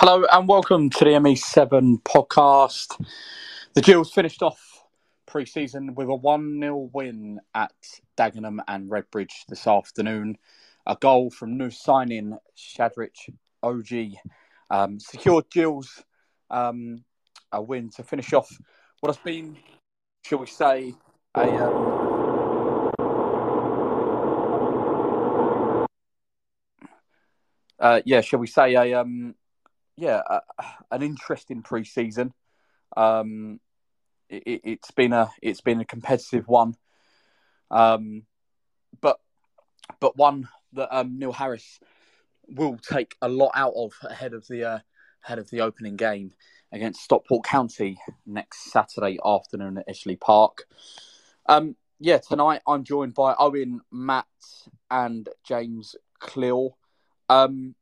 Hello and welcome to the ME7 podcast. The Gills finished off pre season with a 1 0 win at Dagenham and Redbridge this afternoon. A goal from new signing Shadrach Ogie um, secured Gills um, a win to finish off what has been, shall we say, a. Um, uh, yeah, shall we say a um, yeah, uh, an interesting pre-season. Um, it, has been a it's been a competitive one, um, but but one that um, Neil Harris will take a lot out of ahead of the uh, ahead of the opening game against Stockport County next Saturday afternoon at Edgeley Park. Um, yeah, tonight I'm joined by Owen, Matt, and James Cleal. Um,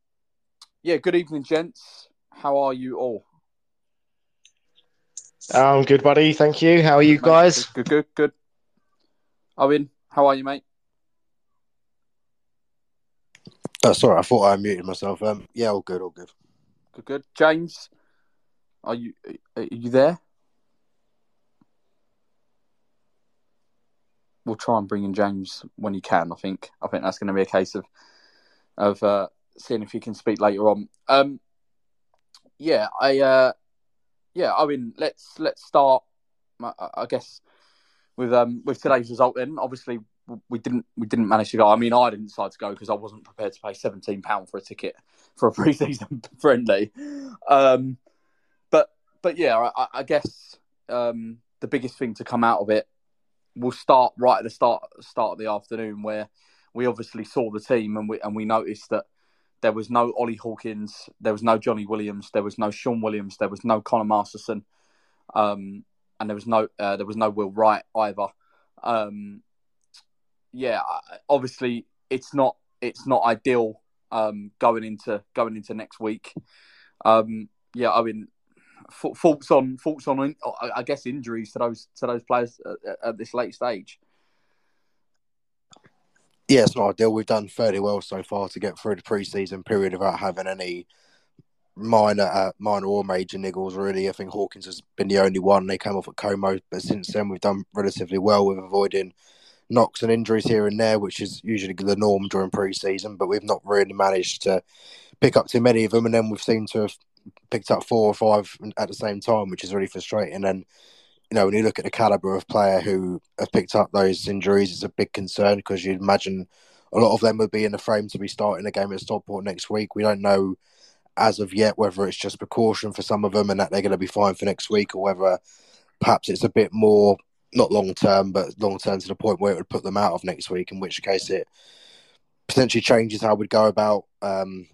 yeah, good evening, gents. How are you all? I'm good, buddy. Thank you. How are you guys? Good, good, good. Owen, how are you, mate? Oh, sorry, I thought I muted myself. Um, yeah, all good, all good. Good, good. James, are you are you there? We'll try and bring in James when you can. I think. I think that's going to be a case of of uh, seeing if he can speak later on. Um, yeah, I, uh, yeah, I mean, let's let's start. I guess with um with today's result. Then obviously we didn't we didn't manage to go. I mean, I didn't decide to go because I wasn't prepared to pay seventeen pound for a ticket for a pre-season friendly. Um, but but yeah, I, I guess um, the biggest thing to come out of it will start right at the start start of the afternoon where we obviously saw the team and we and we noticed that there was no Ollie Hawkins, there was no Jonny Williams, there was no Shaun Williams, there was no Conor Masterson, um, and there was no uh, there was no Will Wright either. Um, yeah, obviously it's not it's not ideal um, going into going into next week. Um, yeah, I mean, thoughts on faults on I guess injuries to those to those players at, at this late stage yeah, it's not ideal. We've done fairly well so far to get through the pre-season period without having any minor, uh, minor or major niggles. Really, I think Hawkins has been the only one. They came off at Como, but since then we've done relatively well with avoiding knocks and injuries here and there, which is usually the norm during pre-season. But we've not really managed to pick up too many of them, and then we've seemed to have picked up four or five at the same time, which is really frustrating. And you know, when you look at the caliber of player who have picked up those injuries, it's a big concern because you'd imagine a lot of them would be in the frame to be starting a game at Stockport next week. We don't know as of yet whether it's just precaution for some of them and that they're going to be fine for next week, or whether perhaps it's a bit more not long term, but long term to the point where it would put them out of next week. In which case, it potentially changes how we'd go about um,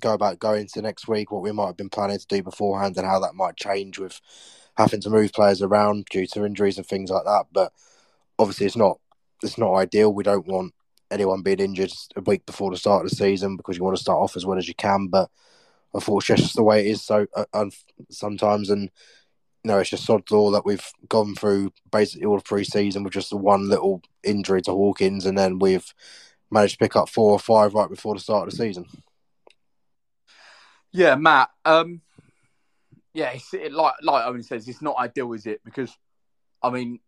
go about going to next week, what we might have been planning to do beforehand, and how that might change with having to move players around due to injuries and things like that. But obviously, it's not it's not ideal. We don't want anyone being injured a week before the start of the season because you want to start off as well as you can. But unfortunately, it's just the way it is. So uh, sometimes, and you know, it's just sod law that we've gone through basically all the pre-season with just the one little injury to Hawkins, and then we've managed to pick up four or five right before the start of the season. Yeah, Matt. Um, yeah, it's, it, like like Owen says, it's not ideal, is it? Because I mean,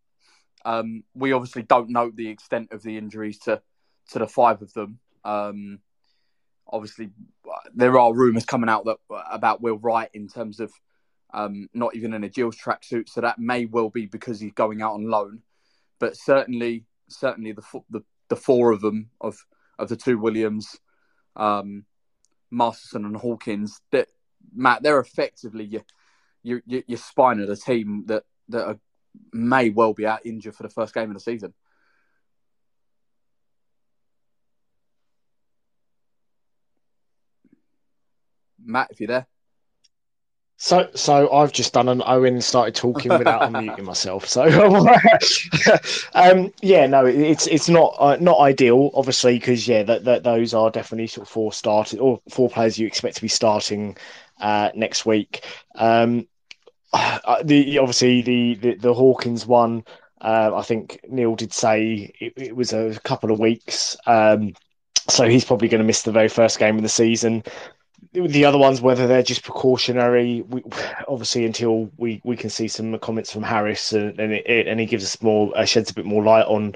um, we obviously don't know the extent of the injuries to to the five of them. Um, obviously, there are rumours coming out that about Will Wright in terms of um, not even in a Gills tracksuit, so that may well be because he's going out on loan. But certainly, certainly the the, the four of them of of the two Williams, um, Masterson and Hawkins, that Matt, they're effectively your your, your, your spine of the team that that are, may well be out injured for the first game of the season. Matt, if you're there. So, so I've just done an Owen and started talking without unmuting myself. So, um, yeah, no, it's it's not uh, not ideal, obviously, because yeah, that, that those are definitely sort of four starters or four players you expect to be starting uh, next week. Um, uh, the obviously the, the, the Hawkins one, uh, I think Neil did say it, it was a couple of weeks, um, so he's probably going to miss the very first game of the season. the other ones, whether they're just precautionary, we, obviously until we, we can see some comments from Harris and and, it, and he gives us more uh, sheds a bit more light on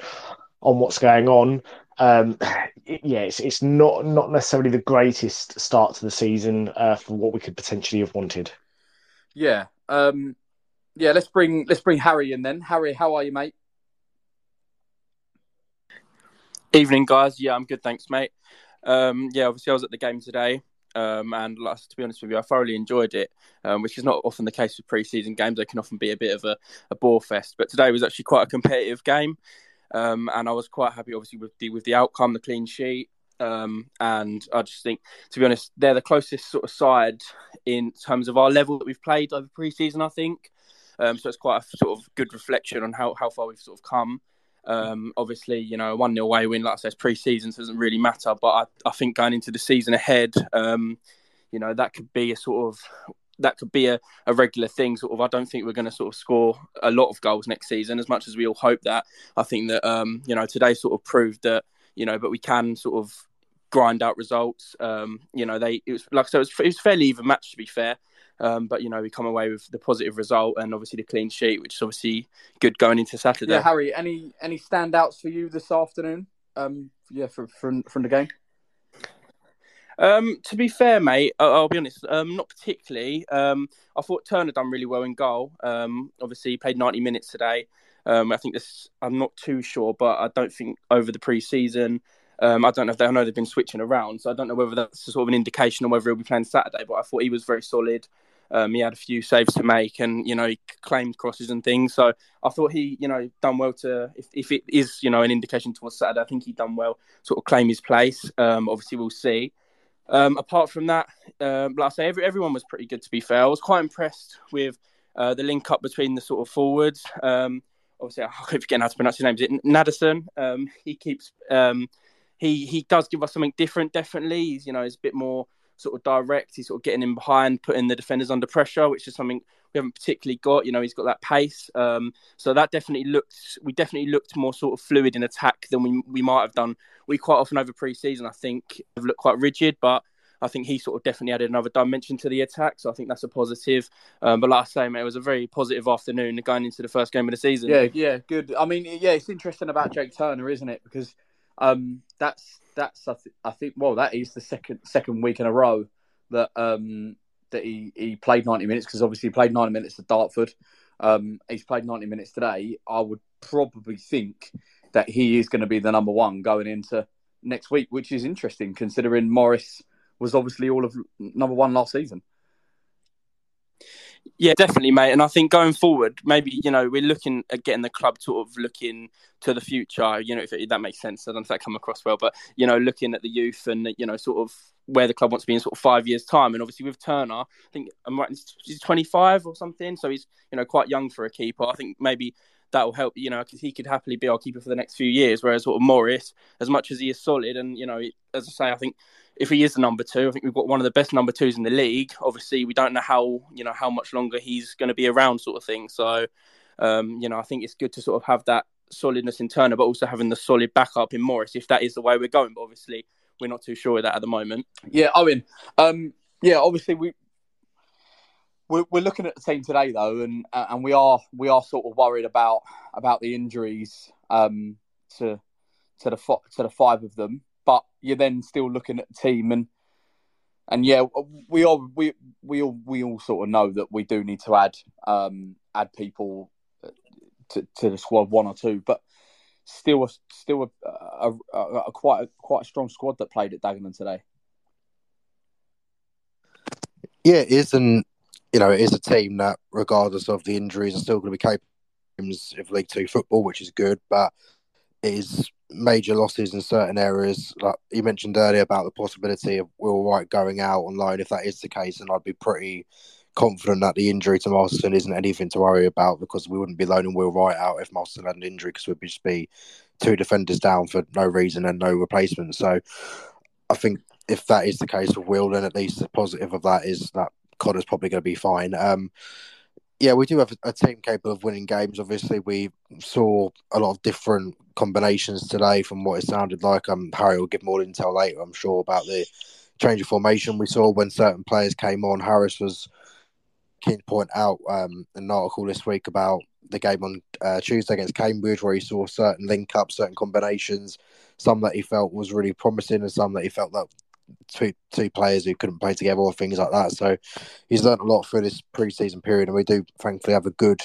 on what's going on. Um, yeah, it's it's not not necessarily the greatest start to the season uh, for what we could potentially have wanted. Yeah, um, yeah. Let's bring let's bring Harry in then. Harry, how are you, mate? Evening, guys. Yeah, I'm good, thanks, mate. Um, yeah, obviously I was at the game today. Um, and to be honest with you, I thoroughly enjoyed it, um, which is not often the case with pre-season games. They can often be a bit of a, a bore fest, but today was actually quite a competitive game, um, and I was quite happy, obviously, with the with the outcome, the clean sheet, um, and I just think, to be honest, they're the closest sort of side in terms of our level that we've played over pre-season. I think, um, so it's quite a sort of good reflection on how how far we've sort of come. Um, obviously, you know, a 1 0 away win, like I said, pre season doesn't really matter. But I, I think going into the season ahead, um, you know, that could be a sort of that could be a, a regular thing. Sort of, I don't think we're going to sort of score a lot of goals next season, as much as we all hope that. I think that um, you know today sort of proved that you know, but we can sort of grind out results. Um, you know, they it was like so it was, it was fairly even match to be fair. Um, but you know, we come away with the positive result and obviously the clean sheet, which is obviously good going into Saturday. Yeah, Harry, any any standouts for you this afternoon? Um, yeah, from from from the game. Um, to be fair, mate, I'll, be honest. Um, not particularly. Um, I thought Turner done really well in goal. Um, obviously, he played ninety minutes today. Um, I think this. I'm not too sure, but I don't think over the pre-season. Um, I don't know if they I know they've been switching around, so I don't know whether that's sort of an indication of whether he'll be playing Saturday. But I thought he was very solid. He had a few saves to make, and you know he claimed crosses and things. So I thought he, you know, done well to. If, if it is, you know, an indication towards Saturday, I think he done well, sort of claim his place. Obviously, we'll see. Um, apart from that, um, like I say, every, everyone was pretty good. To be fair, I was quite impressed with uh, the link up between the sort of forwards. Um, obviously, I keep forgetting how to pronounce his name. Is it Naderson? Um, he keeps. he he does give us something different. Definitely, he's you know he's a bit more sort of direct. He's sort of getting in behind, putting the defenders under pressure, which is something we haven't particularly got. You know, he's got that pace. Um, so that definitely looked, we definitely looked more sort of fluid in attack than we we might have done. We quite often over pre-season, I think, have looked quite rigid, but I think he sort of definitely added another dimension to the attack. So I think that's a positive. Um, but like I say, mate, it was a very positive afternoon going into the first game of the season. Yeah, yeah, good. I mean, yeah, it's interesting about Jake Turner, isn't it? Because um, that's that's I, th- I, think well that is the second second week in a row that um, that he, he played ninety minutes because obviously he played ninety minutes at Dartford. Um, he's played ninety minutes today. I would probably think that he is going to be the number one going into next week, which is interesting considering Morris was obviously all of number one last season. Yeah, definitely, mate. And I think going forward, maybe you know we're looking at getting the club sort of looking to the future. You know, if, it, that makes sense. I don't know if that come across well, but you know, looking at the youth and you know, sort of where the club wants to be in sort of five years' time. And obviously with Turner, I think um, I'm right, he's 25 or something, so he's you know quite young for a keeper. I think maybe that will help. You know, because he could happily be our keeper for the next few years. Whereas sort of Morris, as much as he is solid, and you know, as I say, I think if he is the number two, I think we've got one of the best number twos in the league. Obviously, we don't know how you know how much longer he's going to be around, sort of thing. So, um, you know, I think it's good to sort of have that solidness in Turner, but also having the solid backup in Morris, if that is the way we're going. But obviously, we're not too sure of that at the moment. Yeah, Owen. Um, yeah, obviously we we're, we're looking at the team today though, and and we are we are sort of worried about about the injuries um, to to the to the five of them but you're then still looking at the team and and yeah, we all we we all we all sort of know that we do need to add um, add people to, to the squad one or two, but still a still a, a, a, a quite a, quite a strong squad that played at Dagenham today. Yeah, it is, and you know, it is a team that, regardless of the injuries, are still going to be capable of League Two football, which is good. But it is major losses in certain areas. Like you mentioned earlier about the possibility of Will Wright going out on loan. If that is the case, then I'd be pretty confident that the injury to Masterson isn't anything to worry about because we wouldn't be loaning Will Wright out if Masterson had an injury because we'd just be two defenders down for no reason and no replacement. So I think if that is the case with Will, then at least the positive of that is that Conor's probably going to be fine. Um, yeah, we do have a team capable of winning games. Obviously, we saw a lot of different combinations today from what it sounded like. Um, Harry will give more intel later, I'm sure, about the change of formation we saw when certain players came on. Harris was keen to point out um, an article this week about the game on uh, Tuesday against Cambridge, where he saw certain link ups, certain combinations, some that he felt was really promising, and some that he felt that two two players who couldn't play together or things like that. So he's learned a lot through this pre-season period, and we do thankfully have a good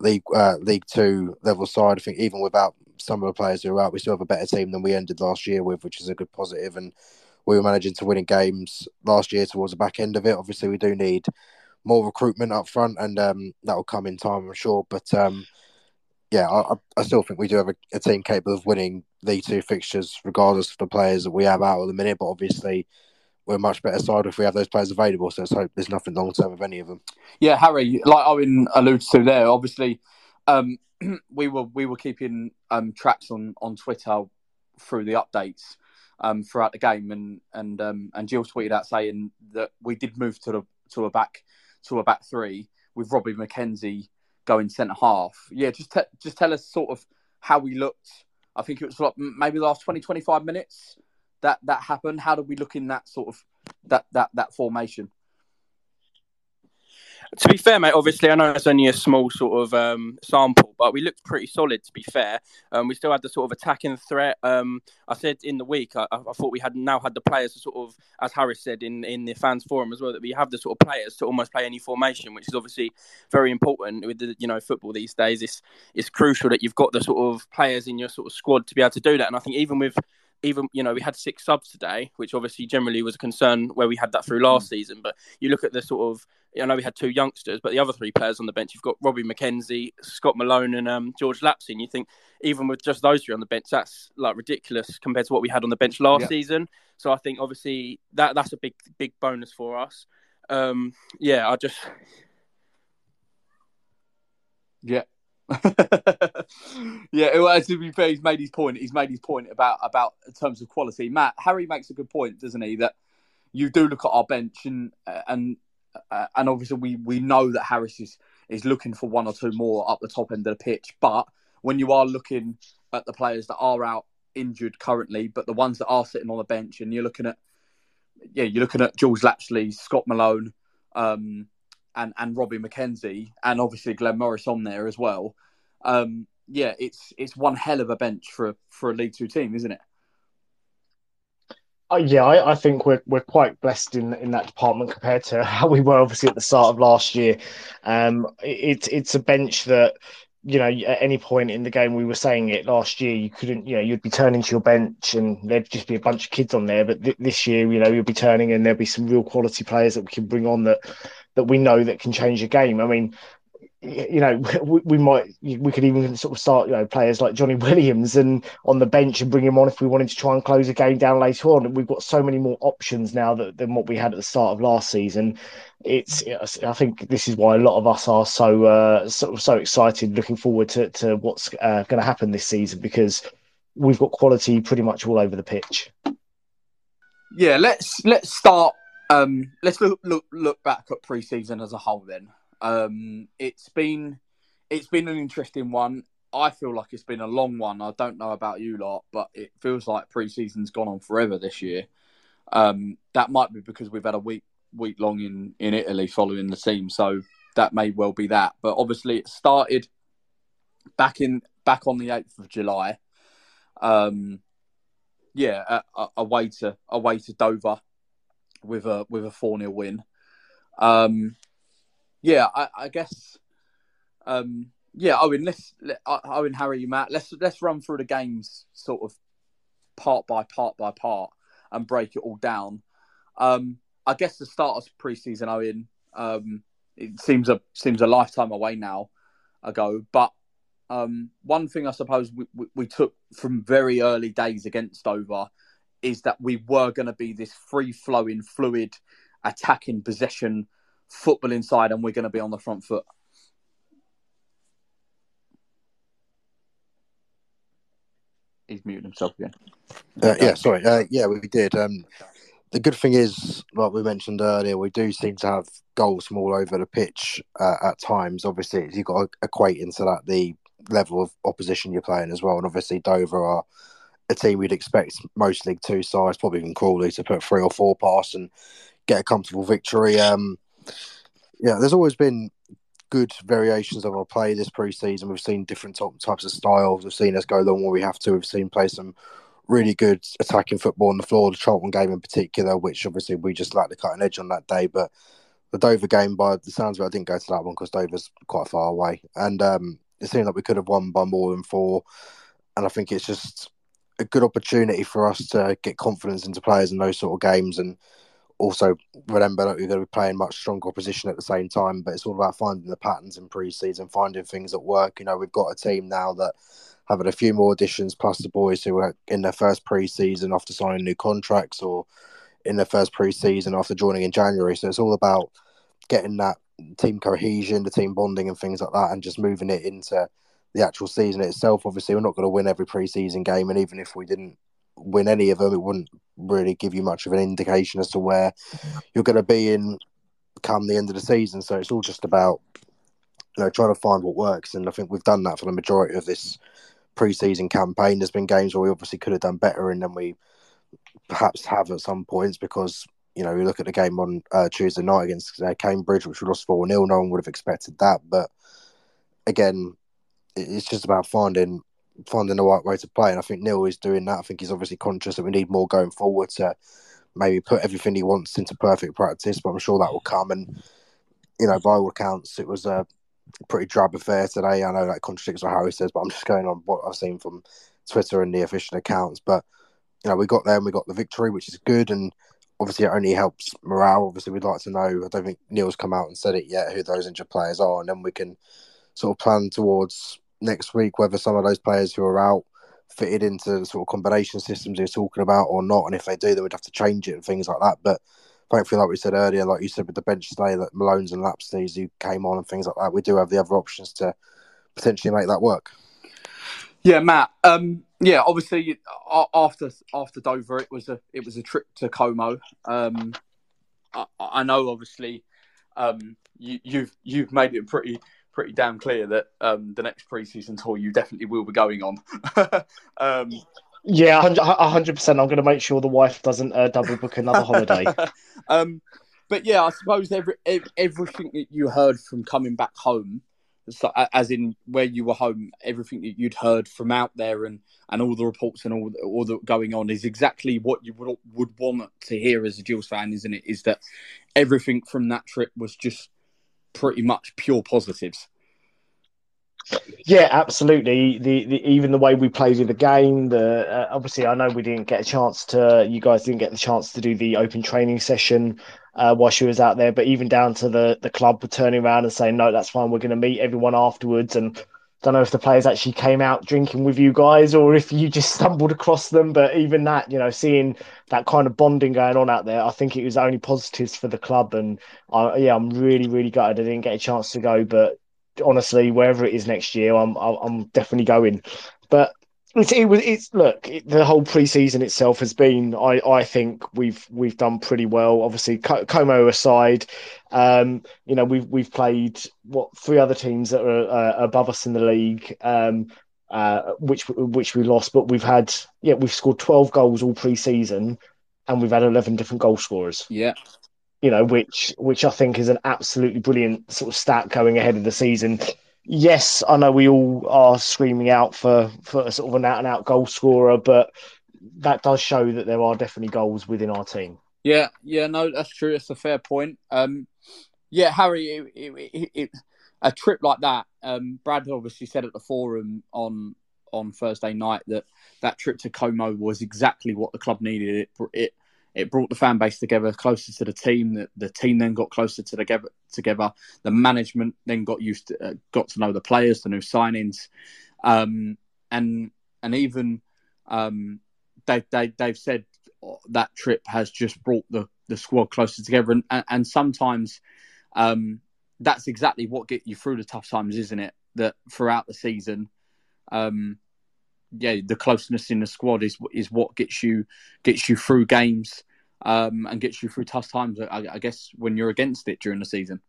league uh, League Two level side. I think even without some of the players who are out, we still have a better team than we ended last year with, which is a good positive. And we were managing to winning games last year towards the back end of it. Obviously, we do need more recruitment up front, and um, that will come in time, I'm sure. But um, yeah, I, I, still think we do have a, a, team capable of winning the two fixtures, regardless of the players that we have out at the minute. But obviously, we're a much better side if we have those players available. So let's hope there's nothing long term with any of them. Yeah, Harry, like Owen alluded to there, obviously, um, we were we were keeping um, tracks on on Twitter through the updates um, throughout the game, and and um, and Gills tweeted out saying that we did move to the to a back to a back three with Robbie McKenzie going centre half. Yeah, just just tell us sort of how we looked. I think it was like maybe the last 20, 25 minutes that that happened. How did we look in that sort of that that that formation? To be fair, mate, obviously I know it's only a small sort of um, sample, but we looked pretty solid. To be fair, um, we still had the sort of attacking threat. Um, I said in the week, I, I, thought we had now had the players to sort of, as Harris said in in the fans forum as well, that we have the sort of players to almost play any formation, which is obviously very important with the you know football these days. It's it's crucial that you've got the sort of players in your sort of squad to be able to do that, and I think even with even you know we had six subs today, which obviously generally was a concern where we had that through last mm. season. But you look at the sort of I know we had two youngsters, but the other three players on the bench, you've got Robbie McKenzie, Scott Malone, and um, George Lapslie. You think even with just those three on the bench, that's like ridiculous compared to what we had on the bench last yeah. season. So I think obviously that that's a big big bonus for us. Um, yeah, I just yeah, yeah, well, to be fair, he's made his point. He's made his point about about in terms of quality. Matt Harry makes a good point, doesn't he? That you do look at our bench and and uh, and obviously we we know that Harris is is looking for one or two more up the top end of the pitch. But when you are looking at the players that are out injured currently, but the ones that are sitting on the bench, and you're looking at yeah, you're looking at George Lapslie, Scott Malone, um, and and Robbie McKenzie, and obviously Glenn Morris on there as well um, yeah, it's it's one hell of a bench for for a League Two team, isn't it? Uh, yeah, I, I, think we're we're quite blessed in in that department compared to how we were obviously at the start of last year. Um, it's it's a bench that you know at any point in the game we were saying it last year you couldn't you know you'd be turning to your bench and there'd just be a bunch of kids on there but th- this year you know you'll be turning and there'll be some real quality players that we can bring on that that we know that can change a game i mean you know, we, we, might we could even sort of start, you know, players like Jonny Williams and on the bench and bring him on if we wanted to try and close a game down later on. We've got so many more options now that, than what we had at the start of last season. It's I think this is why a lot of us are so uh, so, so excited, looking forward to to what's uh, going to happen this season because we've got quality pretty much all over the pitch. Yeah, let's let's start. Um, let's look look look back at pre-season as a whole then. Um, it's been it's been an interesting one. I feel like it's been a long one. I don't know about you lot, but it feels like pre-season's gone on forever this year. Um, that might be because we've had a week week long in in Italy following the team, so that may well be that. But obviously, it started back in back on the eighth of July. Um, yeah, away to away to Dover with a with a four 0 win. Um, yeah, I, I guess. Um, yeah, Owen. Let's let, uh, Owen, Harry, you Matt. Let's let's run through the games sort of part by part by part and break it all down. Um, I guess the start of preseason, Owen. Um, it seems a seems a lifetime away now ago, but um, one thing I suppose we, we, we, took from very early days against Dover is that we were going to be this free flowing, fluid, attacking possession football inside, and we're going to be on the front foot. He's muting himself again. Uh, yeah, sorry. Uh, yeah, we did. Um, the good thing is, like we mentioned earlier, we do seem to have goals from all over the pitch uh, at times. Obviously, you've got to equate into that the level of opposition you're playing as well. And obviously, Dover are a team we'd expect most League Two sides, probably even Crawley, to put three or four past and get a comfortable victory. Um, yeah, there's always been good variations of our play this pre-season. We've seen different types of styles. We've seen us go long where we have to. We've seen play some really good attacking football on the floor. The Charlton game in particular, which obviously we just lacked the cutting edge on that day. But the Dover game, by the sounds of it, I didn't go to that one because Dover's quite far away, and um, it seemed like we could have won by more than four. And I think it's just a good opportunity for us to get confidence into players in those sort of games and also remember that we're going to be playing much stronger opposition at the same time. But it's all about finding the patterns in pre-season, finding things that work. You know, we've got a team now that had a few more additions, plus the boys who are in their first pre-season after signing new contracts or in their first pre-season after joining in January. So it's all about getting that team cohesion, the team bonding, and things like that, and just moving it into the actual season itself. Obviously, we're not going to win every pre-season game, and even if we didn't win any of them, it wouldn't really give you much of an indication as to where you're going to be in come the end of the season. So it's all just about you know trying to find what works, and I think we've done that for the majority of this pre-season campaign. There's been games where we obviously could have done better, and then we perhaps have at some points because you know you look at the game on uh, Tuesday night against uh, Cambridge, which we lost four 0 No one would have expected that, but again, it's just about finding finding the right way to play. And I think Neil is doing that. I think he's obviously conscious that we need more going forward to maybe put everything he wants into perfect practice. But I'm sure that will come. And you know, by all accounts, it was a pretty drab affair today. I know that contradicts what Harry says, but I'm just going on what I've seen from Twitter and the official accounts. But you know, we got there and we got the victory, which is good. And obviously, it only helps morale. Obviously, we'd like to know. I don't think Neil's come out and said it yet who those injured players are, and then we can sort of plan towards next week whether some of those players who are out fitted into the sort of combination systems you're talking about or not. And if they do, then we'd have to change it and things like that. But thankfully, like we said earlier, like you said with the bench today, that Malone's and Lapslies who came on and things like that, we do have the other options to potentially make that work. Yeah, Matt. Um, yeah, obviously after after Dover, it was a it was a trip to Como. Um, I, I know, obviously, um, you, you've you've made it pretty pretty damn clear that um, the next preseason tour you definitely will be going on. um, yeah, hundred percent. I'm going to make sure the wife doesn't uh, double book another holiday. um, but yeah, I suppose every, everything that you heard from coming back home, so, as in where you were home, everything that you'd heard from out there and, and all the reports and all all that going on is exactly what you would would want to hear as a Gills fan, isn't it? Is that everything from that trip was just pretty much pure positives. Yeah, absolutely. The, the even the way we played in the game. The uh, obviously, I know we didn't get a chance to. You guys didn't get the chance to do the open training session uh, while she was out there. But even down to the the club were turning around and saying, "No, that's fine. We're going to meet everyone afterwards." And don't know if the players actually came out drinking with you guys or if you just stumbled across them. But even that, you know, seeing that kind of bonding going on out there, I think it was only positives for the club. And I, yeah, I'm really, really gutted I didn't get a chance to go. But honestly, wherever it is next year, I'm I'm definitely going. But it was it's look it, the whole preseason itself has been I I think we've we've done pretty well. Obviously, Como aside, um, you know we've we've played what three other teams that are uh, above us in the league. Um, uh, which which we lost, but we've had yeah we've scored twelve goals all pre-season, and we've had eleven different goal scorers. Yeah, you know, which which I think is an absolutely brilliant sort of stat going ahead of the season. Yes, I know we all are screaming out for for a sort of an out and out goal scorer, but that does show that there are definitely goals within our team. Yeah, yeah, no, that's true. That's a fair point. Um, yeah, Harry, it, it, it, a trip like that. Um, Brad obviously said at the forum on on Thursday night that that trip to Como was exactly what the club needed. It it it brought the fan base together closer to the team. The, the team then got closer to together. Together, the management then got used to uh, got to know the players, the new signings, um, and and even um, they they they've said that trip has just brought the the squad closer together. And and, and sometimes um, that's exactly what get you through the tough times, isn't it? That throughout the season. Um, yeah, the closeness in the squad is is what gets you gets you through games um, and gets you through tough times. I, I, guess when you're against it during the season.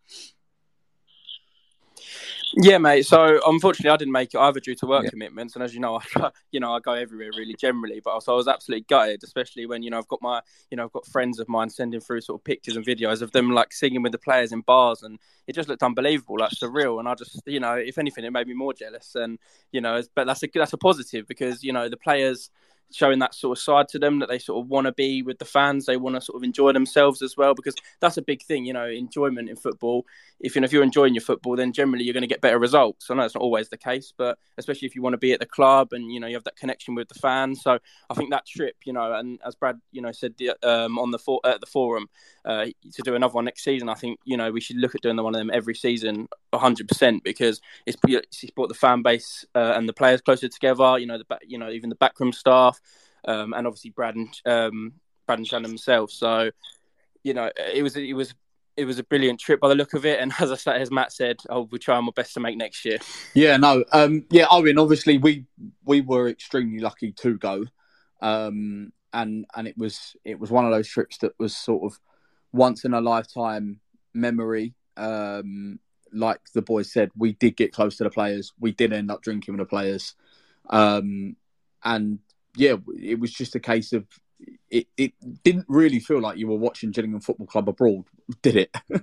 Yeah, mate. So unfortunately, I didn't make it either due to work yeah. commitments, and as you know, I you know I go everywhere really generally. But also, I was absolutely gutted, especially when you know I've got my you know I've got friends of mine sending through sort of pictures and videos of them like singing with the players in bars, and it just looked unbelievable, like surreal. And I just you know if anything, it made me more jealous. And you know, but that's a that's a positive because you know the players showing that sort of side to them that they sort of want to be with the fans. They want to sort of enjoy themselves as well because that's a big thing, you know, enjoyment in football. If you know, if you're enjoying your football, then generally you're going to get better results. I know it's not always the case, but especially if you want to be at the club and you know you have that connection with the fans. So I think that trip, you know, and as Brad, you know, said um, on the for- at the forum uh, to do another one next season, I think you know we should look at doing the one of them every season, hundred percent, because it's, it's brought the fan base uh, and the players closer together. You know, the you know even the backroom staff um, and obviously Brad and um, Brad and Shannon himself. So, you know, it was it was it was a brilliant trip by the look of it. And as I said, as Matt said, oh, we'll try our best to make next year. Yeah, no, um, yeah, Owen. Obviously, we we were extremely lucky to go, um, and and it was it was one of those trips that was sort of once in a lifetime memory. Um, like the boys said, we did get close to the players. We did end up drinking with the players, um, and yeah, it was just a case of it, it didn't really feel like you were watching Gillingham Football Club abroad, did it?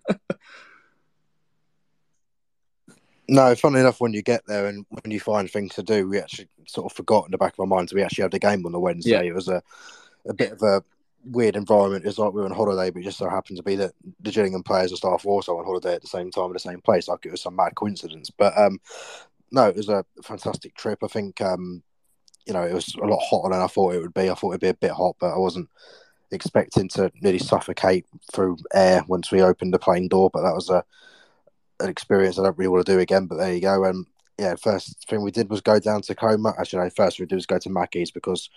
no, funny enough, when you get there and when you find things to do, we actually sort of forgot in the back of our minds we actually had the game on the Wednesday. Yeah. It was a, a bit of a weird environment. It's like we were on holiday, but it just so happened to be that the Gillingham players and staff were also on holiday at the same time in the same place. Like it was some mad coincidence. But um, no, it was a fantastic trip. I think um, you know, it was a lot hotter than I thought it would be. I thought it'd be a bit hot, but I wasn't expecting to nearly suffocate through air once we opened the plane door. But that was a an experience I don't really want to do again. But there you go. And yeah, first thing we did was go down to Como. Actually, no, first we did was go to Mackey's because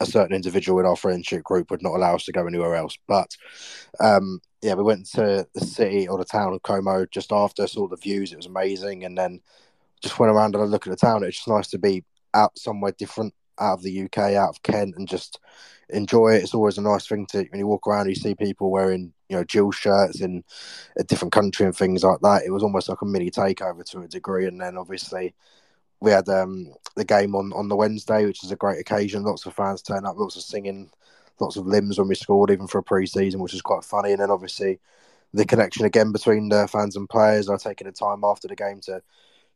a certain individual in our friendship group would not allow us to go anywhere else. But um, yeah, we went to the city or the town of Como just after, saw the views. It was amazing, and then just went around and a look at the town. It's just nice to be out somewhere different out of the UK, out of Kent, and just enjoy it. It's always a nice thing to when you walk around, you see people wearing you know Gills shirts in a different country and things like that. It was almost like a mini takeover to a degree, and then obviously we had um, the game on on the Wednesday, which is a great occasion. Lots of fans turn up, lots of singing, lots of limbs when we scored, even for a pre-season, which is quite funny. And then obviously the connection again between the fans and players. I taking the time after the game to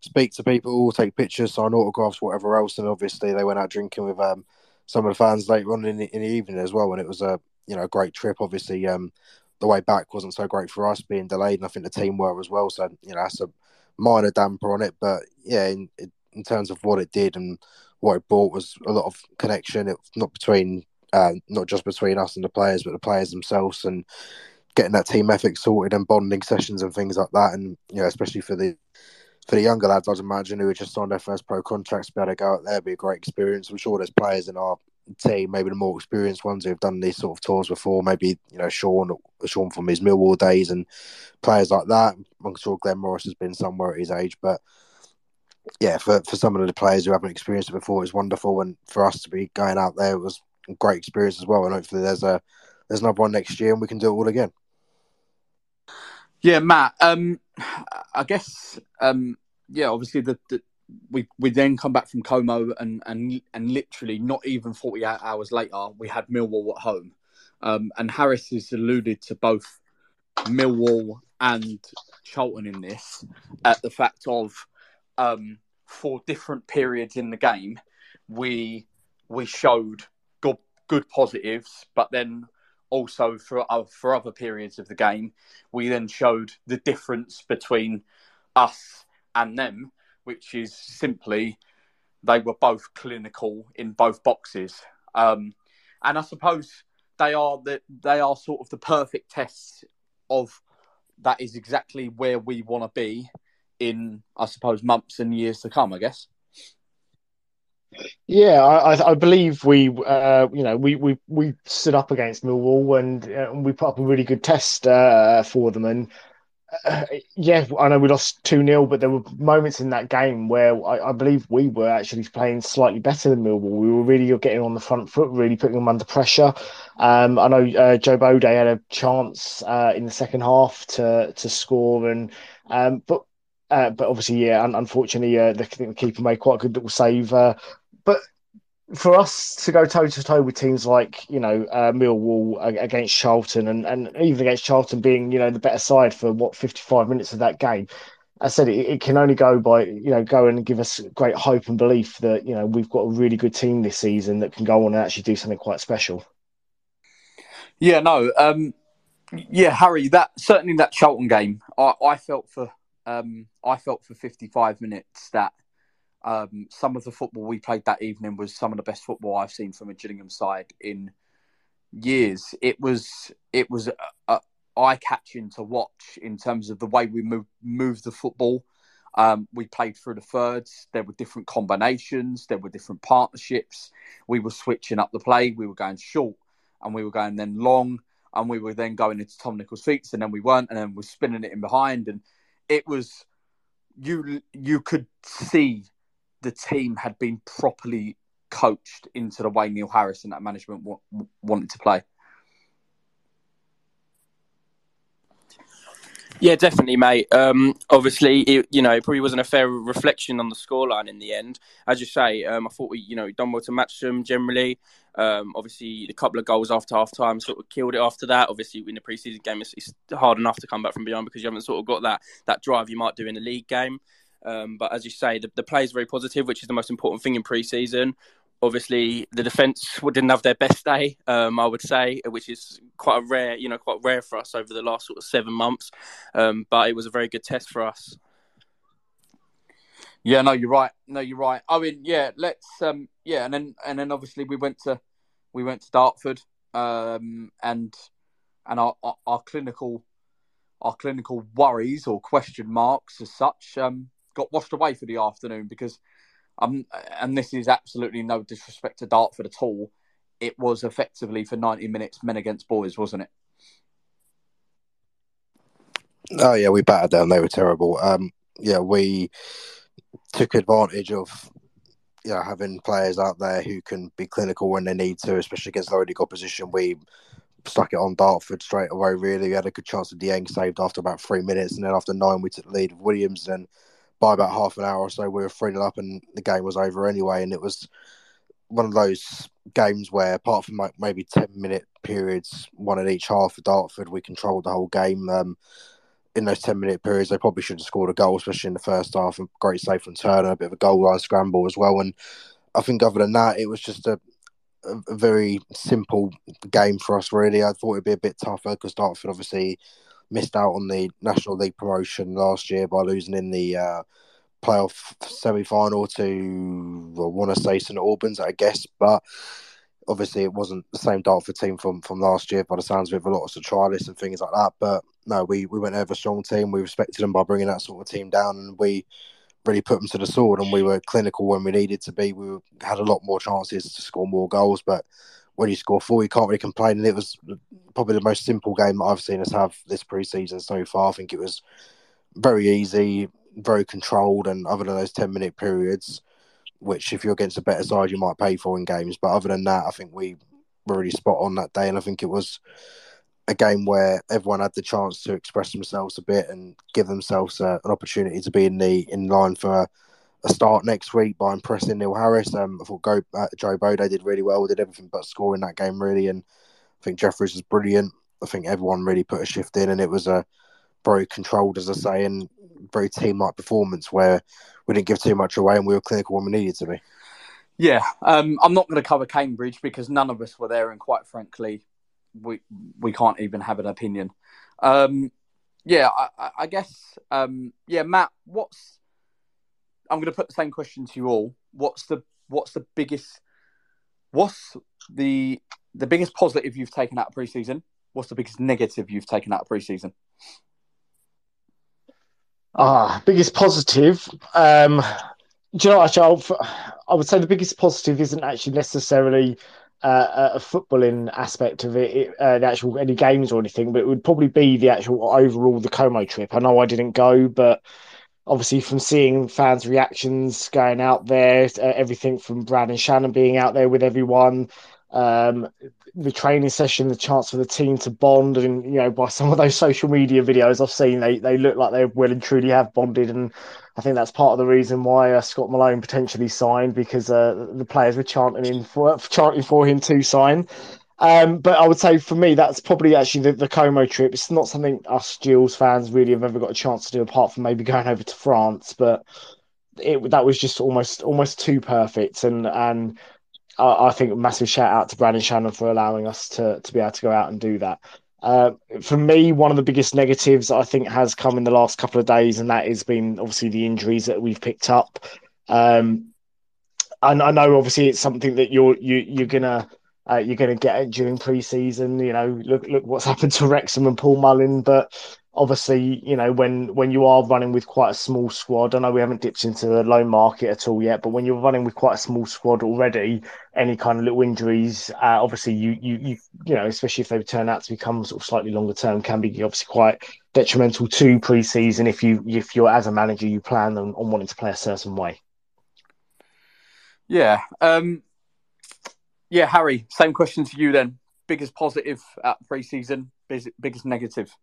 speak to people, take pictures, sign autographs, whatever else. And obviously, they went out drinking with um, some of the fans later on in the, in the evening as well. And it was a you know a great trip. Obviously, um, the way back wasn't so great for us being delayed, and I think the team were as well. So you know that's a minor damper on it. But yeah, in terms of what it did and what it brought was a lot of connection. It not between uh, not just between us and the players, but the players themselves and getting that team ethic sorted and bonding sessions and things like that. And you know, especially for the for the younger lads, I'd imagine, who are just signed their first pro contracts, to be able to go out there, be a great experience. I'm sure there's players in our team, maybe the more experienced ones who have done these sort of tours before, maybe, you know, Shaun, Shaun from his Millwall days and players like that. I'm sure Glenn Morris has been somewhere at his age, but yeah, for, for some of the players who haven't experienced it before, it's wonderful. And for us to be going out there, it was a great experience as well. And hopefully there's a, there's another one next year and we can do it all again. Yeah, Matt. Um, I guess um, yeah, obviously the, the, we we then come back from Como and and and literally not even forty eight hours later we had Millwall at home, um, and Harris has alluded to both Millwall and Charlton in this at the fact of um, for different periods in the game we we showed good good positives, but then also for uh, for other periods of the game, we then showed the difference between us and them, which is simply they were both clinical in both boxes. Um, and I suppose they are the, they are sort of the perfect tests of that is exactly where we want to be in I suppose months and years to come. I guess. Yeah, I, I believe we, uh, you know, we, we, we stood up against Millwall and, uh, we put up a really good test uh, for them. And uh, yeah, I know we lost 2 0, but there were moments in that game where I, I, believe we were actually playing slightly better than Millwall. We were really getting on the front foot, really putting them under pressure. Um, I know uh, Joe Bode had a chance uh, in the second half to to score, and um, but uh, but obviously, yeah, unfortunately, uh, the, the, keeper made quite a good little save. Uh, but for us to go toe to toe with teams like you know uh, Millwall against Charlton, and, and even against Charlton being you know the better side for what fifty five minutes of that game, I said it, it, can only go by you know go and give us great hope and belief that you know we've got a really good team this season that can go on and actually do something quite special. Yeah, no, um, yeah, Harry. That certainly that Charlton game, I, I felt for um, I felt for 55 minutes that um, some of the football we played that evening was some of the best football I've seen from a Gillingham side in years. It was it was eye catching to watch in terms of the way we move move the football. Um, we played through the thirds. There were different combinations. There were different partnerships. We were switching up the play. We were going short, and we were going then long, and we were then going into Tom Nichols' feet, and then we weren't, and then we're spinning it in behind, and it was you you could see the team had been properly coached into the way Neil Harris and that management w- wanted to play. Yeah, definitely, mate. Um, obviously, it, you know, it probably wasn't a fair reflection on the scoreline in the end. As you say, um, I thought we, you know, done well to match them generally. Um, obviously, a couple of goals after half time sort of killed it after that. Obviously, in the preseason game, it's, it's, hard enough to come back from behind because you haven't sort of got that that drive you might do in a league game. Um, but as you say, the, the play is very positive, which is the most important thing in pre-season obviously the defence didn't have their best day, um, I would say, which is quite a rare, you know, quite rare for us over the last sort of seven months. Um, but it was a very good test for us. Yeah, no, you're right. No, you're right. I mean, yeah, let's, um, yeah, and then and then obviously we went to we went to Dartford, um, and and our, our, our clinical our clinical worries or question marks as such um, got washed away for the afternoon because um, and this is absolutely no disrespect to Dartford at all. It was effectively for 90 minutes men against boys, wasn't it? Oh yeah, we battered them. They were terrible. Um, yeah, we took advantage of you know having players out there who can be clinical when they need to, especially against already got opposition. We stuck it on Dartford straight away. Really, we had a good chance of Dieng saved after about three minutes, and then after nine, we took the lead of Williams. And by about half an hour or so, we were 3 up and the game was over anyway. And it was one of those games where, apart from like maybe 10 minute periods, one in each half for Dartford, we controlled the whole game. Um, in those 10 minute periods, they probably should have scored a goal, especially in the first half. A great save from Turner, a bit of a goal line scramble as well. And I think, other than that, it was just a, a very simple game for us, really. I thought it'd be a bit tougher because Dartford obviously missed out on the National League promotion last year by losing in the uh, playoff semi final to, I want to say St Albans, I guess, but obviously it wasn't the same Dartford team from, from last year by the sounds of it, a lot of trialists and things like that. But no, we, we went over a strong team. We respected them by bringing that sort of team down and we really put them to the sword and we were clinical when we needed to be. We had a lot more chances to score more goals, but when you score four, you can't really complain. And it was probably the most simple game that I've seen us have this preseason so far. I think it was very easy, very controlled, and other than those ten minute periods, which if you're against a better side, you might pay for in games. But other than that, I think we were really spot on that day, and I think it was a game where everyone had the chance to express themselves a bit and give themselves uh, an opportunity to be in the in line for a start next week by impressing Neil Harris. Um, I thought Go, uh, Joe Bode did really well, did everything but score in that game, really. And I think Jefferies was brilliant. I think everyone really put a shift in, and it was a very controlled, as I say, and very team like performance where we didn't give too much away and we were clinical when we needed to be. Yeah, um, I'm not going to cover Cambridge because none of us were there, and quite frankly, we we can't even have an opinion. Um, yeah, I, I guess. Um, yeah, Matt, what's I'm going to put the same question to you all. What's the what's the biggest what's the the biggest positive you've taken out of preseason? What's the biggest negative you've taken out of preseason? Ah, biggest positive. Um, do you know what? Actually, I would say the biggest positive isn't actually necessarily uh, a footballing aspect of it, it uh, the actual any games or anything, but it would probably be the actual overall the Como trip. I know I didn't go, but obviously from seeing fans' reactions going out there, uh, everything from Brad and Shannon being out there with everyone, um, the training session, the chance for the team to bond, and you know, by some of those social media videos I've seen, they they look like they will and truly have bonded, and I think that's part of the reason why uh, Scott Malone potentially signed because uh, the players were chanting in for chanting for him to sign. Um, but I would say for me, that's probably actually the, the Como trip. It's not something us Gills fans really have ever got a chance to do, apart from maybe going over to France. But it that was just almost almost too perfect, and and I, I think massive shout out to Brad and Shannon for allowing us to to be able to go out and do that. Uh, for me, one of the biggest negatives I think has come in the last couple of days, and that has been obviously the injuries that we've picked up. Um, and I know obviously it's something that you're you, you're gonna uh, you're gonna get it during pre-season. You know, look look what's happened to Wrexham and Paul Mullin, but obviously, you know, when when you are running with quite a small squad, I know we haven't dipped into the loan market at all yet, but when you're running with quite a small squad already, any kind of little injuries, uh, obviously, you you you you know, especially if they turn out to become sort of slightly longer term, can be obviously quite detrimental to pre-season if you if you're as a manager you plan on, on wanting to play a certain way. Yeah, um, yeah, Harry. Same question to you then. Biggest positive at pre-season, biggest negative.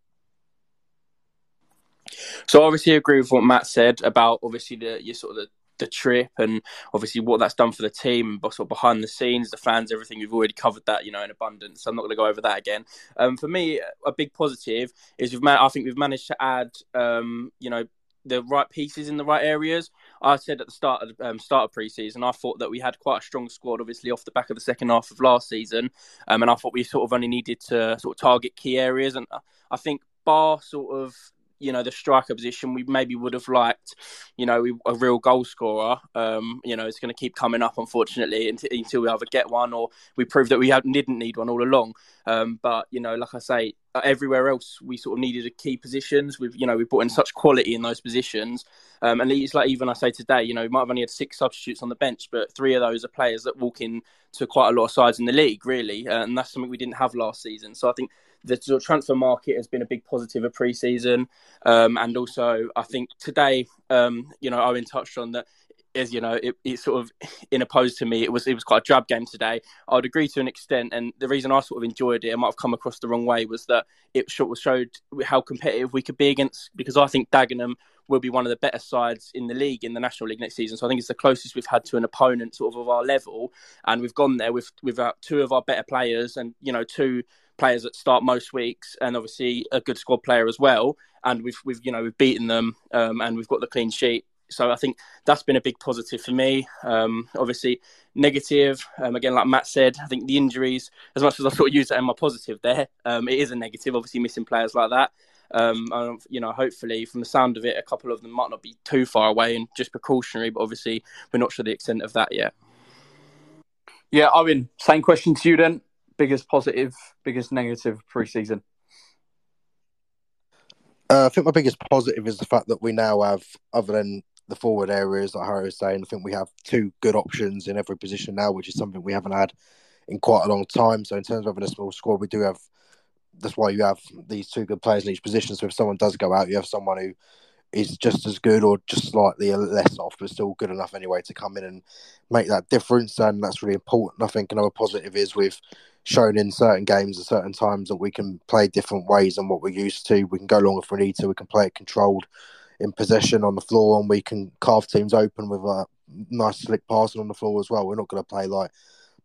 So obviously, I agree with what Matt said about obviously the you sort of the, the trip and obviously what that's done for the team, but sort of behind the scenes, the fans, everything. We've already covered that, you know, in abundance. So I'm not going to go over that again. Um, for me, a big positive is we've I think we've managed to add, um, you know, the right pieces in the right areas. I said at the start of um, start of preseason, I thought that we had quite a strong squad, obviously off the back of the second half of last season, um, and I thought we sort of only needed to sort of target key areas. And I think bar sort of you know the striker position we maybe would have liked you know a real goal scorer um, you know it's going to keep coming up unfortunately until we either get one or we prove that we didn't need one all along. Um, but you know like i say uh, everywhere else we sort of needed a key positions. We've you know we brought in such quality in those positions. Um, and it's like even i say today you know we might have only had six substitutes on the bench but three of those are players that walk in to quite a lot of sides in the league really. And that's something we didn't have last season. So i think the transfer market has been a big positive of pre-season, um, and also I think today, um, you know, Owen touched on that. As you know, it, it, sort of in opposed to me, it was it was quite a drab game today. I'd agree to an extent, and the reason I sort of enjoyed it, I might have come across the wrong way, was that it sort of showed how competitive we could be against. Because I think Dagenham will be one of the better sides in the league in the National League next season. So I think it's the closest we've had to an opponent sort of of our level, and we've gone there with with two of our better players, and you know two players that start most weeks, and obviously a good squad player as well. And we've we've you know we've beaten them, um, and we've got the clean sheet. So I think that's been a big positive for me. Um, obviously, negative um, again, like Matt said, I think the injuries, as much as I sort of use that in my positive there, um, it is a negative. Obviously, missing players like that. Um, you know, hopefully, from the sound of it, a couple of them might not be too far away and just precautionary. But obviously, we're not sure the extent of that yet. Yeah, Owen, same question to you then biggest positive, biggest negative pre-season? Uh, I think my biggest positive is the fact that we now have, other than the forward areas, like Harry was saying, I think we have two good options in every position now, which is something we haven't had in quite a long time. So in terms of having a small squad, we do have. That's why you have these two good players in each position. So if someone does go out, you have someone who is just as good or just slightly less off, but still good enough anyway to come in and make that difference. And that's really important. I think another positive is we've shown in certain games at certain times that we can play different ways than what we're used to. We can go long if we need to. We can play it controlled in possession on the floor, and we can carve teams open with a nice slick passing on the floor as well. We're not going to play like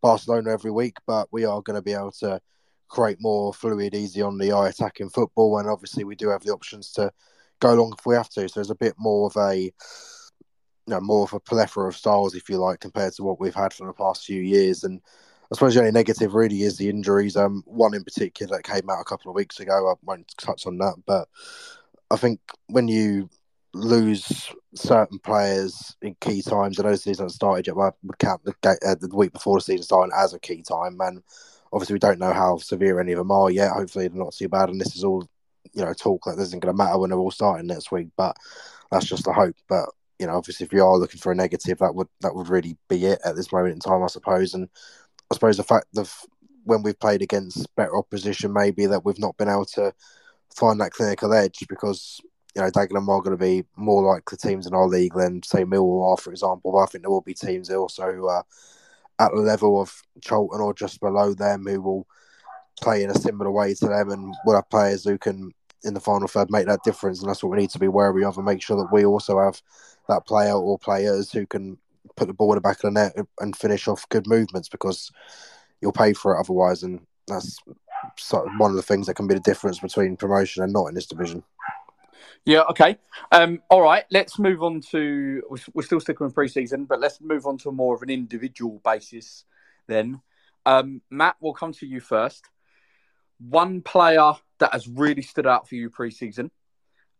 Barcelona every week, but we are going to be able to create more fluid, easy on the eye attacking football. And obviously, we do have the options to go long if we have to. So there's a bit more of a you know, more of a plethora of styles, if you like, compared to what we've had for the past few years. And I suppose the only negative really is the injuries. Um, one in particular that came out a couple of weeks ago. I won't touch on that, but I think when you lose certain players in key times, I know the season started yet, I would count the, uh, the week before the season started as a key time. And obviously, we don't know how severe any of them are yet. Hopefully, they're not too bad. And this is all you know talk that isn't going to matter when they're all starting next week. But that's just a hope. But you know, obviously, if you are looking for a negative, that would that would really be it at this moment in time, I suppose. And I suppose the fact that when we've played against better opposition, maybe that we've not been able to find that clinical edge because you know Dagenham are going to be more like the teams in our league than say Millwall are, for example. But I think there will be teams also who are at the level of Charlton or just below them who will play in a similar way to them and will have players who can in the final third make that difference and that's what we need to be wary of and make sure that we also have that player or players who can put the ball in the back of the net and finish off good movements because you'll pay for it otherwise and that's sort of one of the things that can be the difference between promotion and not in this division. Yeah, okay. Um, all right, let's move on to. We're still sticking with preseason, but let's move on to more of an individual basis then. Um, Matt, we'll come to you first. One player that has really stood out for you preseason,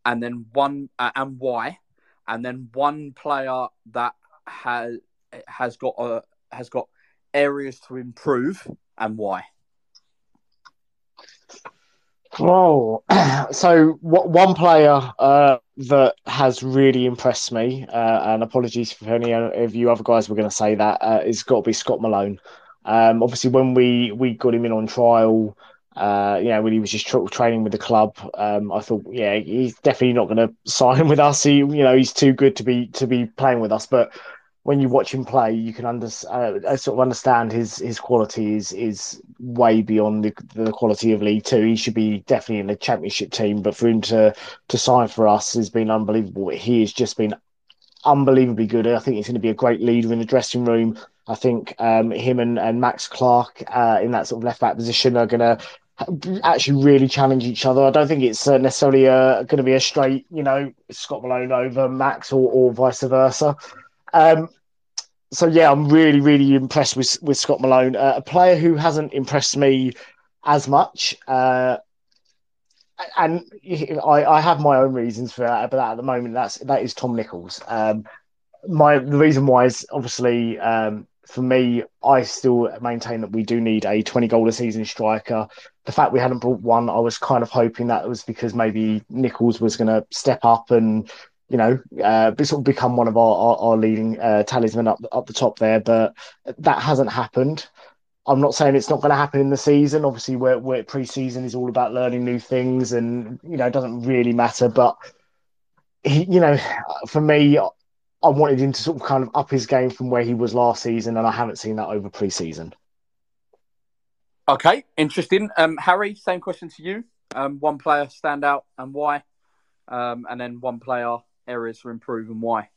and then one, uh, and why, and then one player that has has got uh, has got areas to improve and why. Oh, so what, one player uh, that has really impressed me, uh, and apologies for any of you other guys were going to say that, uh, is got to be Scott Malone. Um, obviously, when we we got him in on trial, uh, you know, when he was just tra- training with the club, um, I thought, yeah, he's definitely not going to sign with us. He, you know, he's too good to be to be playing with us. But when you watch him play, you can under, uh, sort of understand his his quality is is way beyond the, the quality of League Two. He should be definitely in the Championship team, but for him to to sign for us has been unbelievable. He has just been unbelievably good. I think he's going to be a great leader in the dressing room. I think um, him and, and Max Clark uh, in that sort of left back position are going to actually really challenge each other. I don't think it's uh, necessarily uh, going to be a straight, you know, Scott Malone over Max or, or vice versa. Um, so yeah, I'm really, really impressed with with Scott Malone, uh, a player who hasn't impressed me as much. Uh, and I, I, have my own reasons for that, but at the moment, that's that is Tom Nichols. Um, my the reason why is obviously um, for me, I still maintain that we do need a 20 goal a season striker. The fact we hadn't brought one, I was kind of hoping that was because maybe Nichols was going to step up and you know, uh, sort of become one of our, our, our leading uh, talisman up up the top there. But that hasn't happened. I'm not saying it's not going to happen in the season. Obviously, we're, we're pre-season is all about learning new things, and you know, it doesn't really matter. But he, you know, for me, I wanted him to sort of kind of up his game from where he was last season, and I haven't seen that over pre-season. Okay, interesting. Um, Harry, same question to you. Um, one player stand out and why, um, and then one player areas for improve and why?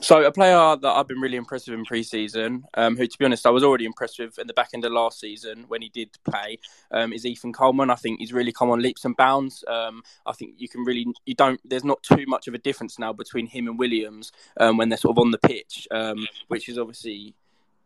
So a player that I've been really impressed with in pre-season, um, who to be honest I was already impressed with in the back end of last season when he did play, um, is Ethan Coleman. I think he's really come on leaps and bounds. Um, I think you can really you don't there's not too much of a difference now between him and Williams um, when they're sort of on the pitch, um, which is obviously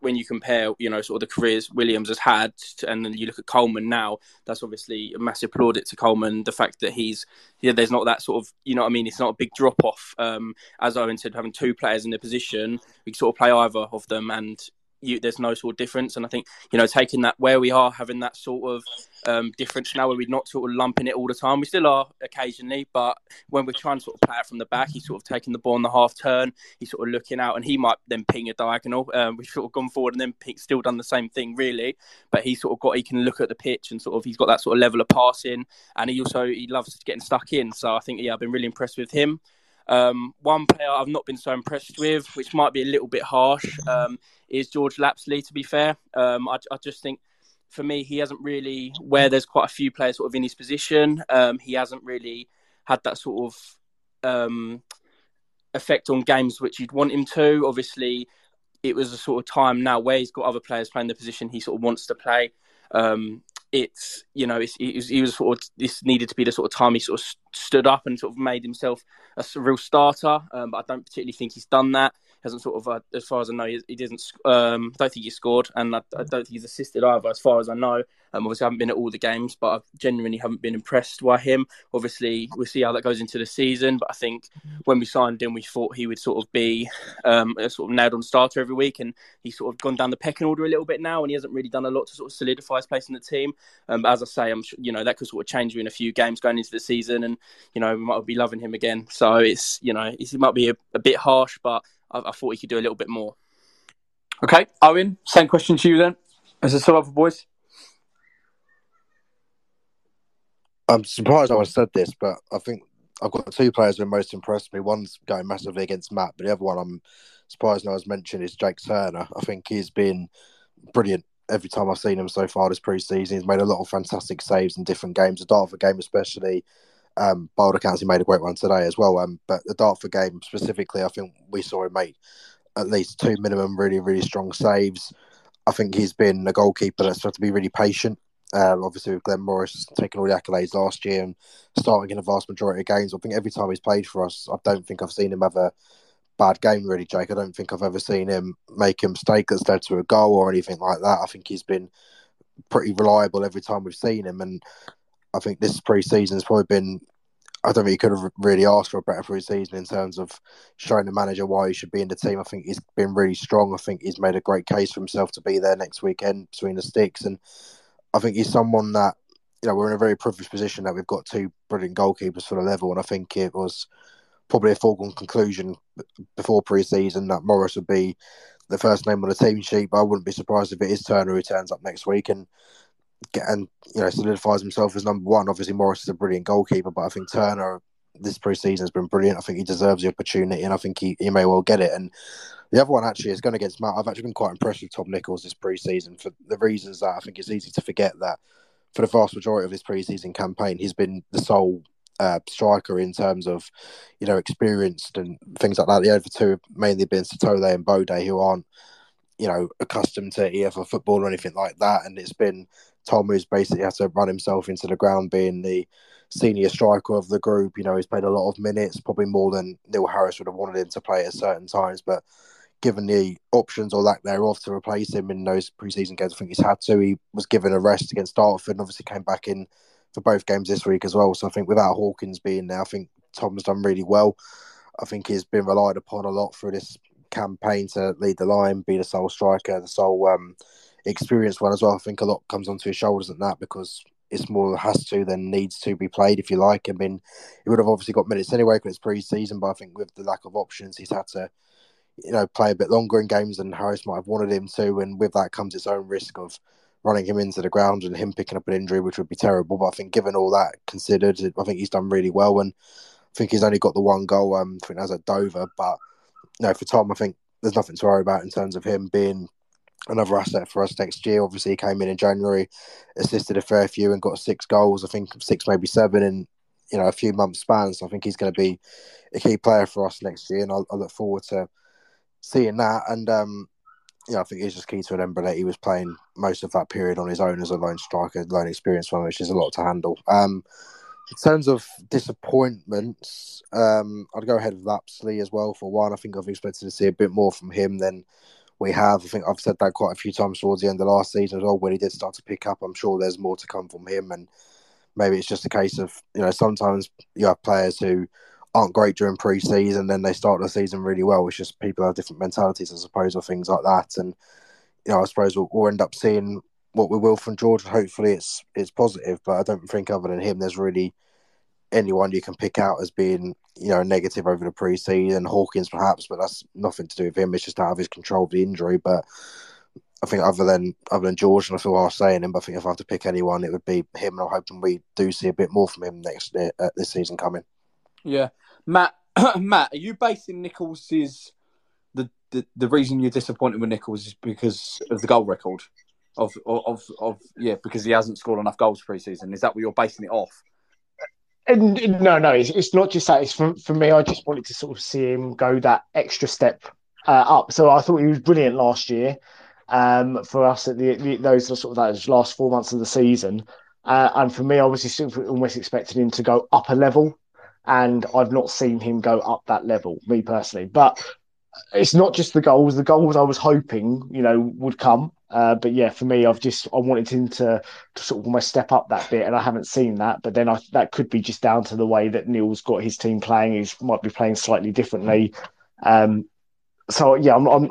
when you compare, you know, sort of the careers Williams has had, and then you look at Coleman now, that's obviously a massive plaudit to Coleman. The fact that he's, yeah, there's not that sort of, you know, what I mean, it's not a big drop off. Um, as Owen said, having two players in the position, we can sort of play either of them, and you, there's no sort of difference. And I think you know taking that where we are having that sort of um, difference now where we're not sort of lumping it all the time. We still are occasionally, but when we're trying to sort of play it from the back, he's sort of taking the ball on the half turn. He's sort of looking out, and he might then ping a diagonal. Um, we've sort of gone forward and then ping, still done the same thing really, but he's sort of got he can look at the pitch and sort of he's got that sort of level of passing, and he also he loves getting stuck in. So I think yeah, I've been really impressed with him. Um, one player I've not been so impressed with, which might be a little bit harsh, um, is George Lapsley. To be fair, um, I, I, just think for me he hasn't really where there's quite a few players sort of in his position. Um, he hasn't really had that sort of um, effect on games which you'd want him to. Obviously, it was a sort of time now where he's got other players playing the position he sort of wants to play. Um, it's you know it's, it was, he was sort of this needed to be the sort of time he sort of stood up and sort of made himself a real starter. Um, but I don't particularly think he's done that hasn't sort of, uh, as far as I know, he, he didn't. Um, don't think he scored, and I, I, don't think he's assisted either, as far as I know. Um, obviously, I haven't been at all the games, but I genuinely haven't been impressed by him. Obviously, we'll see how that goes into the season. But I think when we signed him, we thought he would sort of be um, a sort of nailed on starter every week, and he's sort of gone down the pecking order a little bit now, and he hasn't really done a lot to sort of solidify his place in the team. Um, but as I say, I'm sure, you know that could sort of change in a few games going into the season, and you know we might be loving him again. So it's you know it might be a, a bit harsh, but I, I thought he could do a little bit more. Okay, Owen, same question to you then. As a still other boys? I'm surprised I said this, but I think I've got two players who are most impressed me. One's going massively against Matt, but the other one I'm surprised no one's mentioned is Jake Turner. I think he's been brilliant every time I've seen him so far this pre-season. He's made a lot of fantastic saves in different games. The Dartford game, especially, um, Boulder County made a great one today as well. Um, but the Dartford game specifically, I think we saw him make at least two minimum really, really strong saves. I think he's been a goalkeeper that's had to be really patient um, obviously, with Glenn Morris taking all the accolades last year and starting in a vast majority of games, I think every time he's played for us, I don't think I've seen him have a bad game, really, Jake. I don't think I've ever seen him make a mistake that's led to a goal or anything like that. I think he's been pretty reliable every time we've seen him. And I think this pre season has probably been, I don't think he could have really asked for a better pre season in terms of showing the manager why he should be in the team. I think he's been really strong. I think he's made a great case for himself to be there next weekend between the sticks. And I think he's someone that you know we're in a very privileged position that we've got two brilliant goalkeepers for the level, and I think it was probably a foregone conclusion before pre-season that Morris would be the first name on the team sheet. But I wouldn't be surprised if it is Turner who turns up next week and get and you know solidifies himself as number one. Obviously, Morris is a brilliant goalkeeper, but I think Turner this pre-season has been brilliant. I think he deserves the opportunity, and I think he, he may well get it. And the other one actually is going against Matt. I've actually been quite impressed with Tom Nichols this pre-season for the reasons that I think it's easy to forget that for the vast majority of his pre-season campaign, he's been the sole uh, striker in terms of, you know, experienced and things like that. The other two have mainly been Satole and Bode, who aren't, you know, accustomed to EFL football or anything like that. And it's been Tom who's basically had to run himself into the ground, being the senior striker of the group. You know, he's played a lot of minutes, probably more than Neil Harris would have wanted him to play at certain times. But given the options or lack thereof to replace him in those preseason games, I think he's had to. He was given a rest against Dartford and obviously came back in for both games this week as well. So I think without Hawkins being there, I think Tom's done really well. I think he's been relied upon a lot through this campaign to lead the line, be the sole striker, the sole um, experienced one as well. I think a lot comes onto his shoulders at that because it's more has to than needs to be played, if you like. I mean, he would have obviously got minutes anyway because it's pre-season, but I think with the lack of options, he's had to, you know, play a bit longer in games than Harris might have wanted him to, and with that comes its own risk of running him into the ground and him picking up an injury, which would be terrible. But I think, given all that considered, I think he's done really well, and I think he's only got the one goal. Um, I think that's at Dover, but know, for Tom, I think there's nothing to worry about in terms of him being another asset for us next year. Obviously, he came in in January, assisted a fair few, and got six goals. I think six, maybe seven, in you know a few months span. So I think he's going to be a key player for us next year, and I, I look forward to seeing that. And um, you know, I think it's just key to remember that he was playing most of that period on his own as a lone striker, lone experience one, which is a lot to handle. Um, in terms of disappointments, um, I'd go ahead with Lapsley as well. For one, I think I've expected to see a bit more from him than we have. I think I've said that quite a few times towards the end of last season as well. When he did start to pick up, I'm sure there's more to come from him, and maybe it's just a case of you know sometimes you have players who aren't great during pre-season, then they start the season really well. It's just people have different mentalities, I suppose, or things like that, and you know I suppose we'll, we'll end up seeing what we will from George. Hopefully, it's it's positive, but I don't think other than him, there's really anyone you can pick out as being, you know, negative over the preseason. Hawkins, perhaps, but that's nothing to do with him. It's just out of his control of the injury. But I think other than other than George, and I feel harsh saying him, but I think if I have to pick anyone, it would be him. And I'm hoping we do see a bit more from him next uh, this season coming. Yeah, Matt. Matt, are you basing Nichols's the, the the reason you're disappointed with Nichols is because of the goal record? Of, of of yeah, because he hasn't scored enough goals pre-season. Is that what you're basing it off? And no, no, it's, it's not just that. It's for, for me. I just wanted to sort of see him go that extra step uh, up. So I thought he was brilliant last year um, for us at the, the, those sort of those last four months of the season. Uh, and for me, I was just almost expecting him to go up a level, and I've not seen him go up that level, me personally. But it's not just the goals. The goals I was hoping, you know, would come. Uh, but yeah, for me, I've just I wanted him to, to sort of almost step up that bit, and I haven't seen that. But then I, that could be just down to the way that Neil's got his team playing. He might be playing slightly differently. Um, so yeah, I'm, I'm,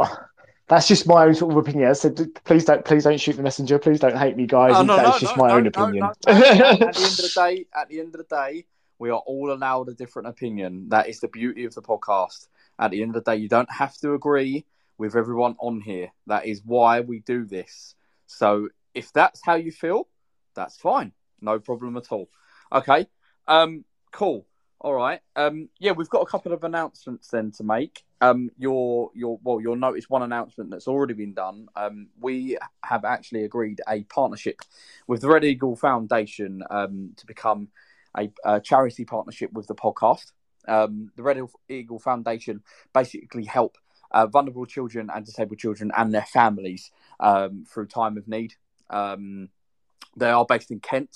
that's just my own sort of opinion. I said, please don't, please don't shoot the messenger. Please don't hate me, guys. Oh, no, that's no, just no, my own opinion. at the end of the day, at the end of the day, we are all allowed a different opinion. That is the beauty of the podcast. At the end of the day, you don't have to agree with everyone on here. That is why we do this. So if that's how you feel, that's fine. No problem at all. Okay. Um, cool. All right. Um, yeah, we've got a couple of announcements then to make. Um, your your well, you'll notice one announcement that's already been done. Um, we have actually agreed a partnership with the Red Eagle Foundation um, to become a, a charity partnership with the podcast. Um, the Red Eagle Foundation basically help uh, vulnerable children and disabled children and their families um, through time of need. Um, they are based in Kent,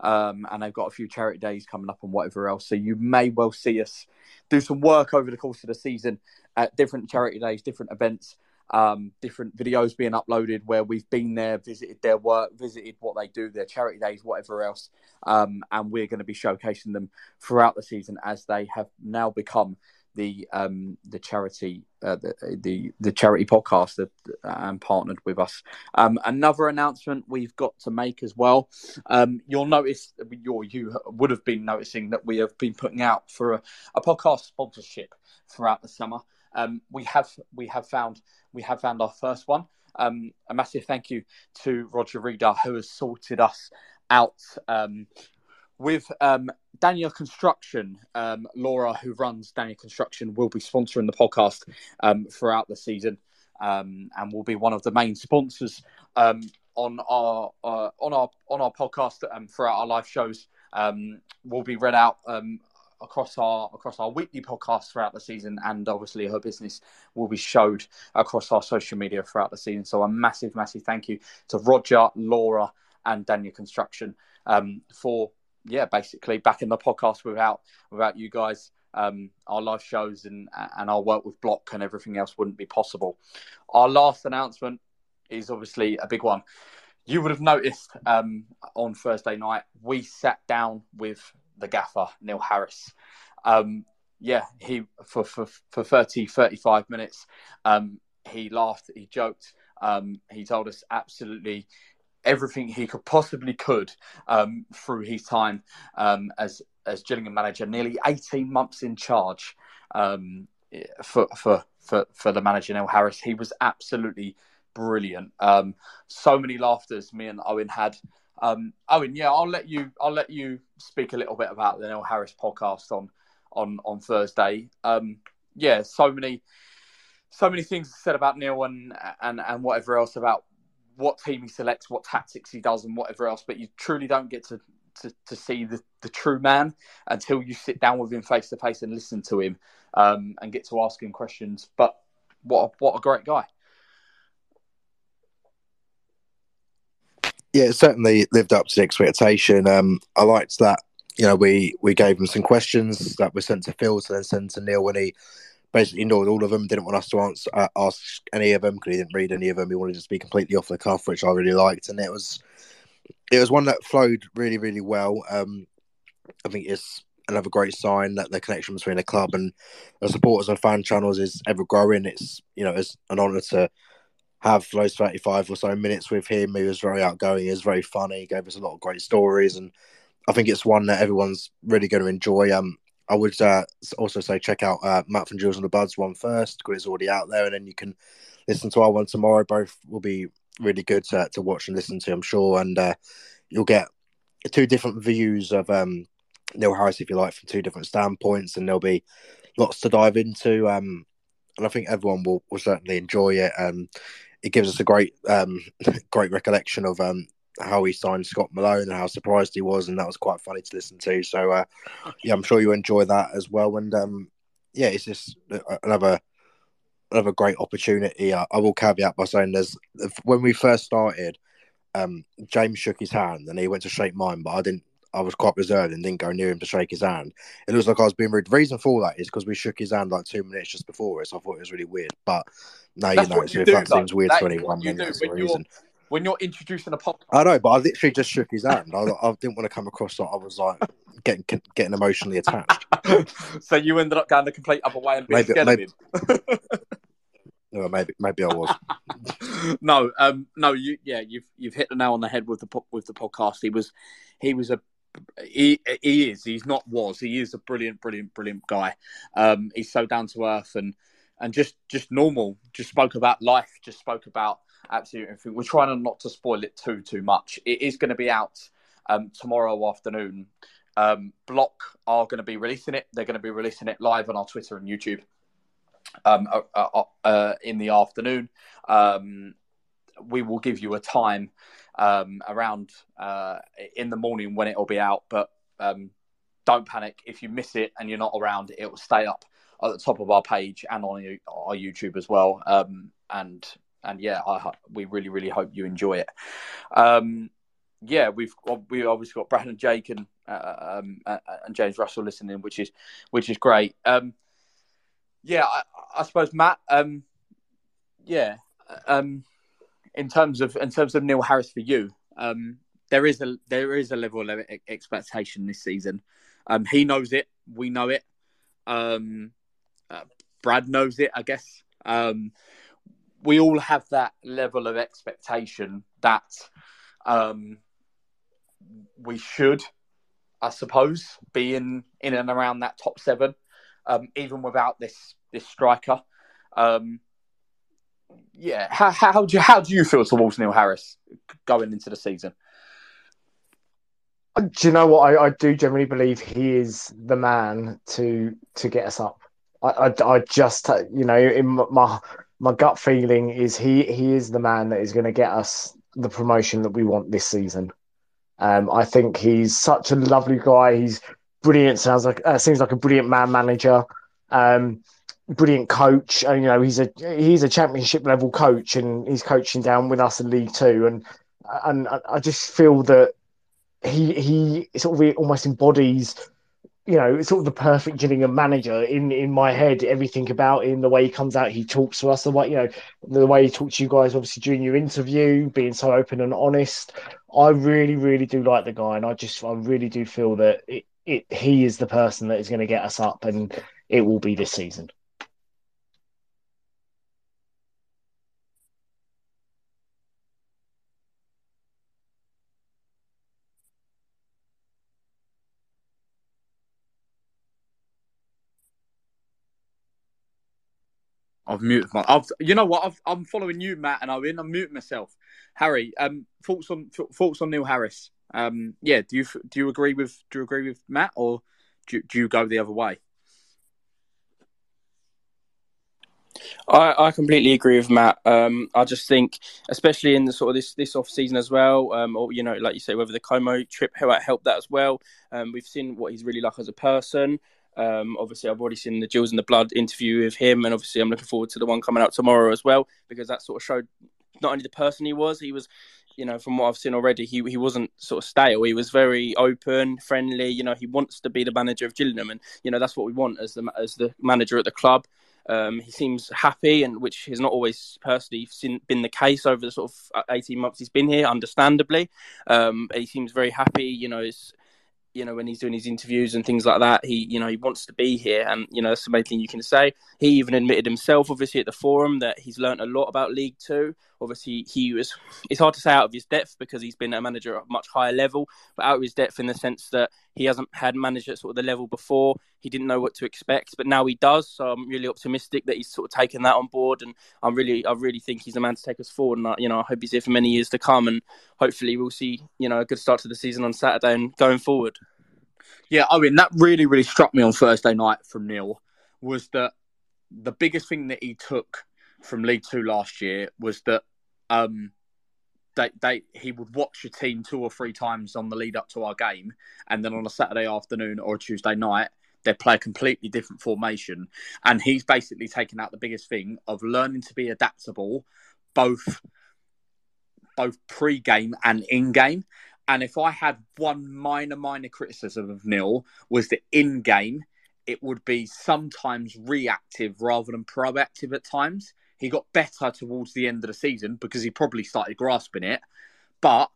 um, and they've got a few charity days coming up and whatever else. So you may well see us do some work over the course of the season at different charity days, different events, um, different videos being uploaded where we've been there, visited their work, visited what they do, their charity days, whatever else, um, and we're going to be showcasing them throughout the season as they have now become the um, the charity uh, the, the, the charity podcast that um, partnered with us. Um, another announcement we've got to make as well. Um, you'll notice you you would have been noticing that we have been putting out for a, a podcast sponsorship throughout the summer. Um, we have we have found we have found our first one. Um, a massive thank you to Roger Reader who has sorted us out um, with um, Daniel Construction. Um, Laura, who runs Daniel Construction, will be sponsoring the podcast um, throughout the season, um, and will be one of the main sponsors um, on our uh, on our on our podcast um, throughout our live shows. will be read out across our across our weekly podcast throughout the season, and obviously her business will be showed across our social media throughout the season. So a massive, massive thank you to Roger, Laura, and Daniel Construction um, for yeah, basically back in the podcast without without you guys. Um, our live shows and and our work with Block and everything else wouldn't be possible. Our last announcement is obviously a big one. You would have noticed um, on Thursday night we sat down with the gaffer Neil Harris. Um, yeah, he for, for for 30, 35 minutes. Um, he laughed, he joked, um, he told us absolutely everything he could possibly could um, through his time um, as as Gillingham manager, nearly eighteen months in charge um, for for for for the manager Neil Harris. He was absolutely brilliant. Um, so many laughters me and Owen had. Um, Owen, yeah, I'll let you I'll let you speak a little bit about the Neil Harris podcast on on on Thursday. Um, yeah, so many so many things said about Neil and and and whatever else about what team he selects, what tactics he does, and whatever else. But you truly don't get to to, to see the, the true man until you sit down with him face to face and listen to him um, and get to ask him questions. But what a, what a great guy! Yeah, it certainly lived up to the expectation. Um, I liked that. You know, we we gave him some questions that were sent to Phil, to then sent to Neil when he basically ignored all of them. Didn't want us to answer, uh, ask any of them because he didn't read any of them. He wanted to be completely off the cuff, which I really liked, and it was it was one that flowed really, really well. Um, I think it's another great sign that the connection between the club and the supporters and fan channels is ever growing. It's you know it's an honour to have those 35 or so minutes with him. He was very outgoing, he was very funny, he gave us a lot of great stories, and I think it's one that everyone's really going to enjoy. Um, I would uh, also say check out uh, Matt from Jules and the Buds one first because it's already out there, and then you can listen to our one tomorrow. Both will be really good to, to watch and listen to, I'm sure, and uh, you'll get two different views of um, Neil Harris, if you like, from two different standpoints, and there'll be lots to dive into. Um, and I think everyone will, will certainly enjoy it. Um, it gives us a great um, great recollection of um, how he signed Scott Malone and how surprised he was, and that was quite funny to listen to. So, uh, yeah, I'm sure you enjoy that as well. And um, yeah, it's just another another great opportunity. I, I, will caveat by saying there's when we first started, um, James shook his hand and he went to shake mine, but I didn't. I was quite reserved and didn't go near him to shake his hand. It looks like I was being rude. The reason for that is because we shook his hand like two minutes just before it, so I thought it was really weird. But now you know, so if that seems weird to anyone, then that's the reason when you're introducing a pop, I know, but I literally just shook his hand. I, I didn't want to come across like I was like getting getting emotionally attached. so you ended up going the complete other way and being maybe, scared maybe, of him. no, maybe maybe I was. no, um, no, you yeah, you've you've hit the nail on the head with the with the podcast. He was he was a he he is he's not was he is a brilliant brilliant brilliant guy. Um, he's so down to earth and and just just normal. Just spoke about life. Just spoke about absolutely everything. We're trying not to spoil it too too much. It is going to be out um, tomorrow afternoon. Um, Block are going to be releasing it. They're going to be releasing it live on our Twitter and YouTube um, uh, uh, uh, in the afternoon. Um, we will give you a time um, around uh, in the morning when it will be out, but um, don't panic. If you miss it and you're not around, it will stay up at the top of our page and on our YouTube as well. Um, and and yeah, I, we really really hope you enjoy it. Um, yeah, we've we obviously got Brandon Jake and uh, um, and James Russell listening, which is which is great. Um, yeah, I, I, suppose Matt. Um, yeah, um, in terms of in terms of Neil Harris for you, um, there is a there is a level of expectation this season. Um, he knows it. We know it. Um, uh, Brad knows it. I guess. Um, we all have that level of expectation that um, we should, I suppose, be in in and around that top seven, um, even without this this striker. Um, yeah, how, how do you how do you feel towards Neil Harris going into the season? Do you know what I, I do generally believe he is the man to to get us up. I, I, I just you know in my my gut feeling is he he is the man that is going to get us the promotion that we want this season. Um, I think he's such a lovely guy. He's brilliant. Sounds like uh, seems like a brilliant man manager. Um, brilliant coach. And, you know, he's a he's a championship level coach, and he's coaching down with us in League Two. And and I just feel that he he sort of almost embodies you know, sort of the perfect Gillingham manager in in my head. Everything about him, the way he comes out, he talks to us, the way you know, the way he talks to you guys, obviously during your interview, being so open and honest. I really, really do like the guy, and I just, I really do feel that it, it he is the person that is going to get us up, and it will be this season. I've muted my. I've, you know what? I've, I'm following you, Matt, and Owen. I'm muting myself. Harry, um, thoughts on thoughts on Neil Harris? Um, yeah, do you do you agree with do you agree with Matt, or do, do you go the other way? I, I completely agree with Matt. Um, I just think, especially in the sort of this this off season as well, um, or you know, like you say, whether the Como trip helped that as well. Um, we've seen what he's really like as a person. Um, obviously, I've already seen the Gills and the Blood interview with him, and obviously, I'm looking forward to the one coming out tomorrow as well because that sort of showed not only the person he was, he was, you know, from what I've seen already, he he wasn't sort of stale. He was very open, friendly. You know, he wants to be the manager of Gillingham, and you know that's what we want as the as the manager at the club. Um, he seems happy, and which has not always personally been the case over the sort of 18 months he's been here, understandably. Um, he seems very happy. You know, it's you know, when he's doing his interviews and things like that, he, you know, he wants to be here, and you know, that's the main thing you can say. He even admitted himself, obviously, at the forum that he's learned a lot about League Two. Obviously, he was. It's hard to say out of his depth because he's been a manager at a much higher level, but out of his depth in the sense that he hasn't had managed at sort of the level before. He didn't know what to expect, but now he does. So I'm really optimistic that he's sort of taken that on board, and I'm really, I really think he's a man to take us forward. And I, you know, I hope he's here for many years to come, and hopefully we'll see, you know, a good start to the season on Saturday and going forward. Yeah, I mean that really, really struck me on Thursday night from Neil was that the biggest thing that he took from League Two last year was that um, they, they he would watch a team two or three times on the lead up to our game, and then on a Saturday afternoon or a Tuesday night they'd play a completely different formation. And he's basically taken out the biggest thing of learning to be adaptable, both both pre-game and in-game. And if I had one minor, minor criticism of Neil, was that in game, it would be sometimes reactive rather than proactive at times. He got better towards the end of the season because he probably started grasping it. But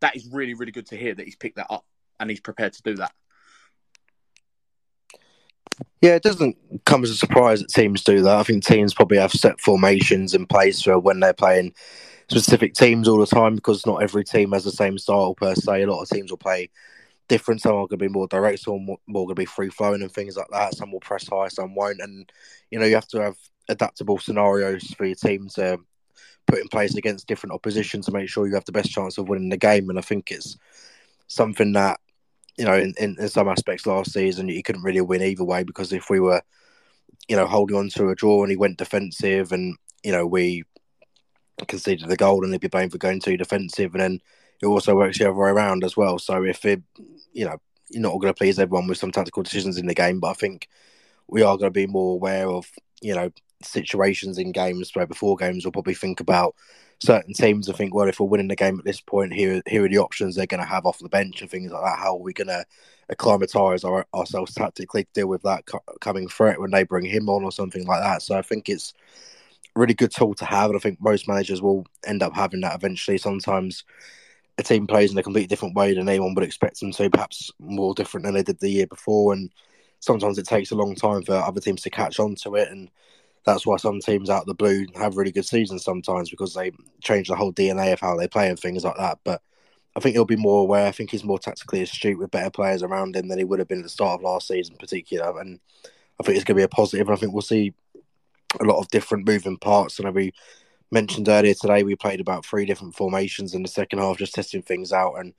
that is really, really good to hear that he's picked that up and he's prepared to do that. Yeah, it doesn't come as a surprise that teams do that. I think teams probably have set formations in place for when they're playing specific teams all the time because not every team has the same style per se. A lot of teams will play different. Some are going to be more direct, some more, going to be free flowing and things like that. Some will press high, some won't. And you know, you have to have adaptable scenarios for your team to put in place against different opposition to make sure you have the best chance of winning the game. And I think it's something that you know in, in, in some aspects last season you couldn't really win either way because if we were you know holding on to a draw and he went defensive and you know we conceded the goal and they'd be playing for going too defensive and then it also works the other way around as well. So if it you know you're not going to please everyone with some tactical decisions in the game, but I think we are going to be more aware of you know situations in games where before games we'll probably think about certain teams and think, well, if we're winning the game at this point, here here are the options they're going to have off the bench and things like that. How are we going to acclimatise our, ourselves tactically to deal with that coming threat when they bring him on or something like that? So I think it's really good tool to have, and I think most managers will end up having that eventually. Sometimes a team plays in a completely different way than anyone would expect them to, perhaps more different than they did the year before, and sometimes it takes a long time for other teams to catch on to it and that's why some teams out of the blue have really good seasons sometimes because they change the whole DNA of how they play and things like that. But I think he'll be more aware. I think he's more tactically astute with better players around him than he would have been at the start of last season, in particular. And I think it's going to be a positive. And I think we'll see a lot of different moving parts. And we mentioned earlier today, we played about three different formations in the second half, just testing things out and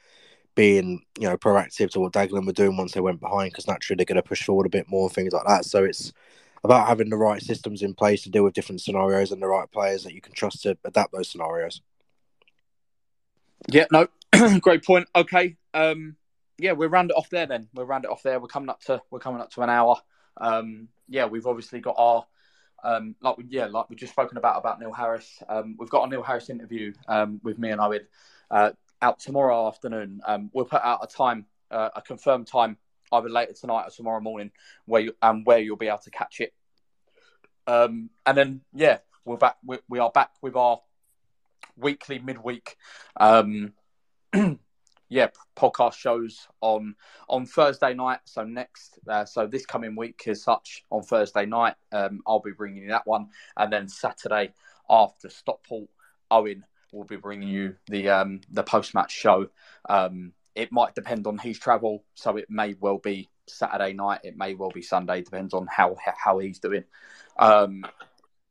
being you know proactive to what Dagenham were doing once they went behind because naturally they're going to push forward a bit more things like that. So it's about having the right systems in place to deal with different scenarios and the right players that you can trust to adapt those scenarios. Yeah, no, great point. Okay, um, yeah, we'll round it off there. Then we'll round it off there. We're coming up to we're coming up to an hour. Um, yeah, we've obviously got our um, like we, yeah, like we've just spoken about about Neil Harris. Um, we've got a Neil Harris interview um, with me and Owen uh, out tomorrow afternoon. Um, we'll put out a time, uh, a confirmed time either later tonight or tomorrow morning, where you, and where you'll be able to catch it. Um, and then yeah, we're back. We, we, are back with our weekly midweek, um, yeah, podcast shows on on Thursday night. So next, uh, so this coming week as such on Thursday night, um, I'll be bringing you that one, and then Saturday after Stockport, Owen will be bringing you the um, the post match show. Um, it might depend on his travel, so it may well be Saturday night. It may well be Sunday. Depends on how how he's doing. Um,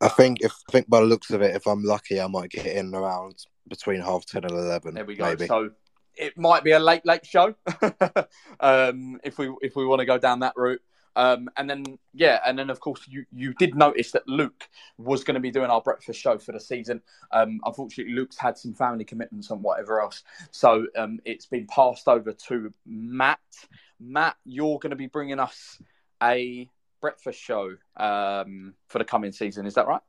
I think if I think by the looks of it, if I'm lucky, I might get in around between half ten and eleven. There we go. Maybe. So it might be a late late show um, if we if we want to go down that route. Um, and then, yeah, and then of course you, you did notice that Luke was going to be doing our breakfast show for the season. Um, unfortunately, Luke's had some family commitments and whatever else, so um, it's been passed over to Matt. Matt, you're going to be bringing us a breakfast show um, for the coming season. Is that right?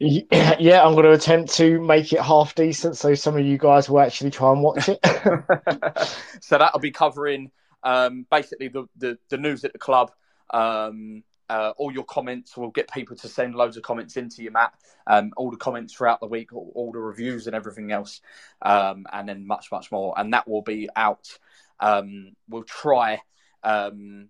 Yeah, I'm going to attempt to make it half decent so some of you guys will actually try and watch it. so that'll be covering um, basically the, the, the news at the club. Um, uh, all your comments we'll get people to send loads of comments into you, Matt. Um, all the comments throughout the week, all, all the reviews and everything else, um, and then much, much more. And that will be out. Um, we'll try um,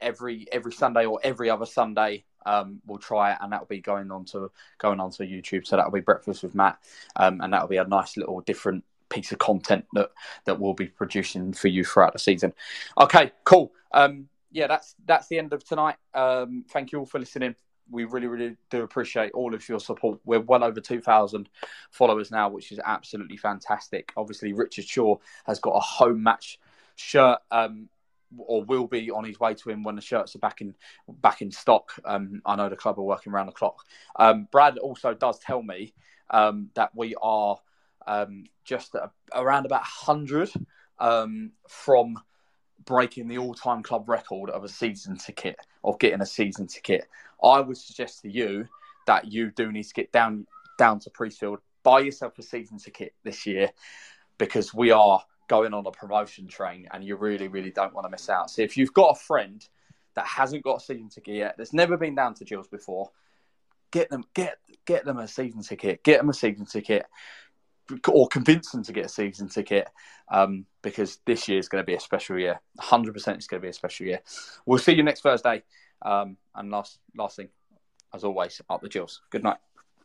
every every Sunday or every other Sunday. Um, we'll try it, and that'll be going on to going on to YouTube. So that'll be breakfast with Matt, um, and that'll be a nice little different piece of content that that we'll be producing for you throughout the season. Okay, cool. Um, yeah, that's that's the end of tonight. Um, thank you all for listening. We really, really do appreciate all of your support. We're well over 2,000 followers now, which is absolutely fantastic. Obviously, Richard Shaw has got a home match shirt um, or will be on his way to him when the shirts are back in back in stock. Um, I know the club are working around the clock. Um, Brad also does tell me um, that we are um, just around about 100 um, from breaking the all-time club record of a season ticket of getting a season ticket. I would suggest to you that you do need to get down down to Priestfield, buy yourself a season ticket this year because we are going on a promotion train and you really, really don't want to miss out. So if you've got a friend that hasn't got a season ticket yet, that's never been down to Gills before, get them get get them a season ticket. Get them a season ticket or convince them to get a season ticket um, because this year is going to be a special year. 100% it's going to be a special year. We'll see you next Thursday. Um, and last, last thing, as always, up the Gills. Good night.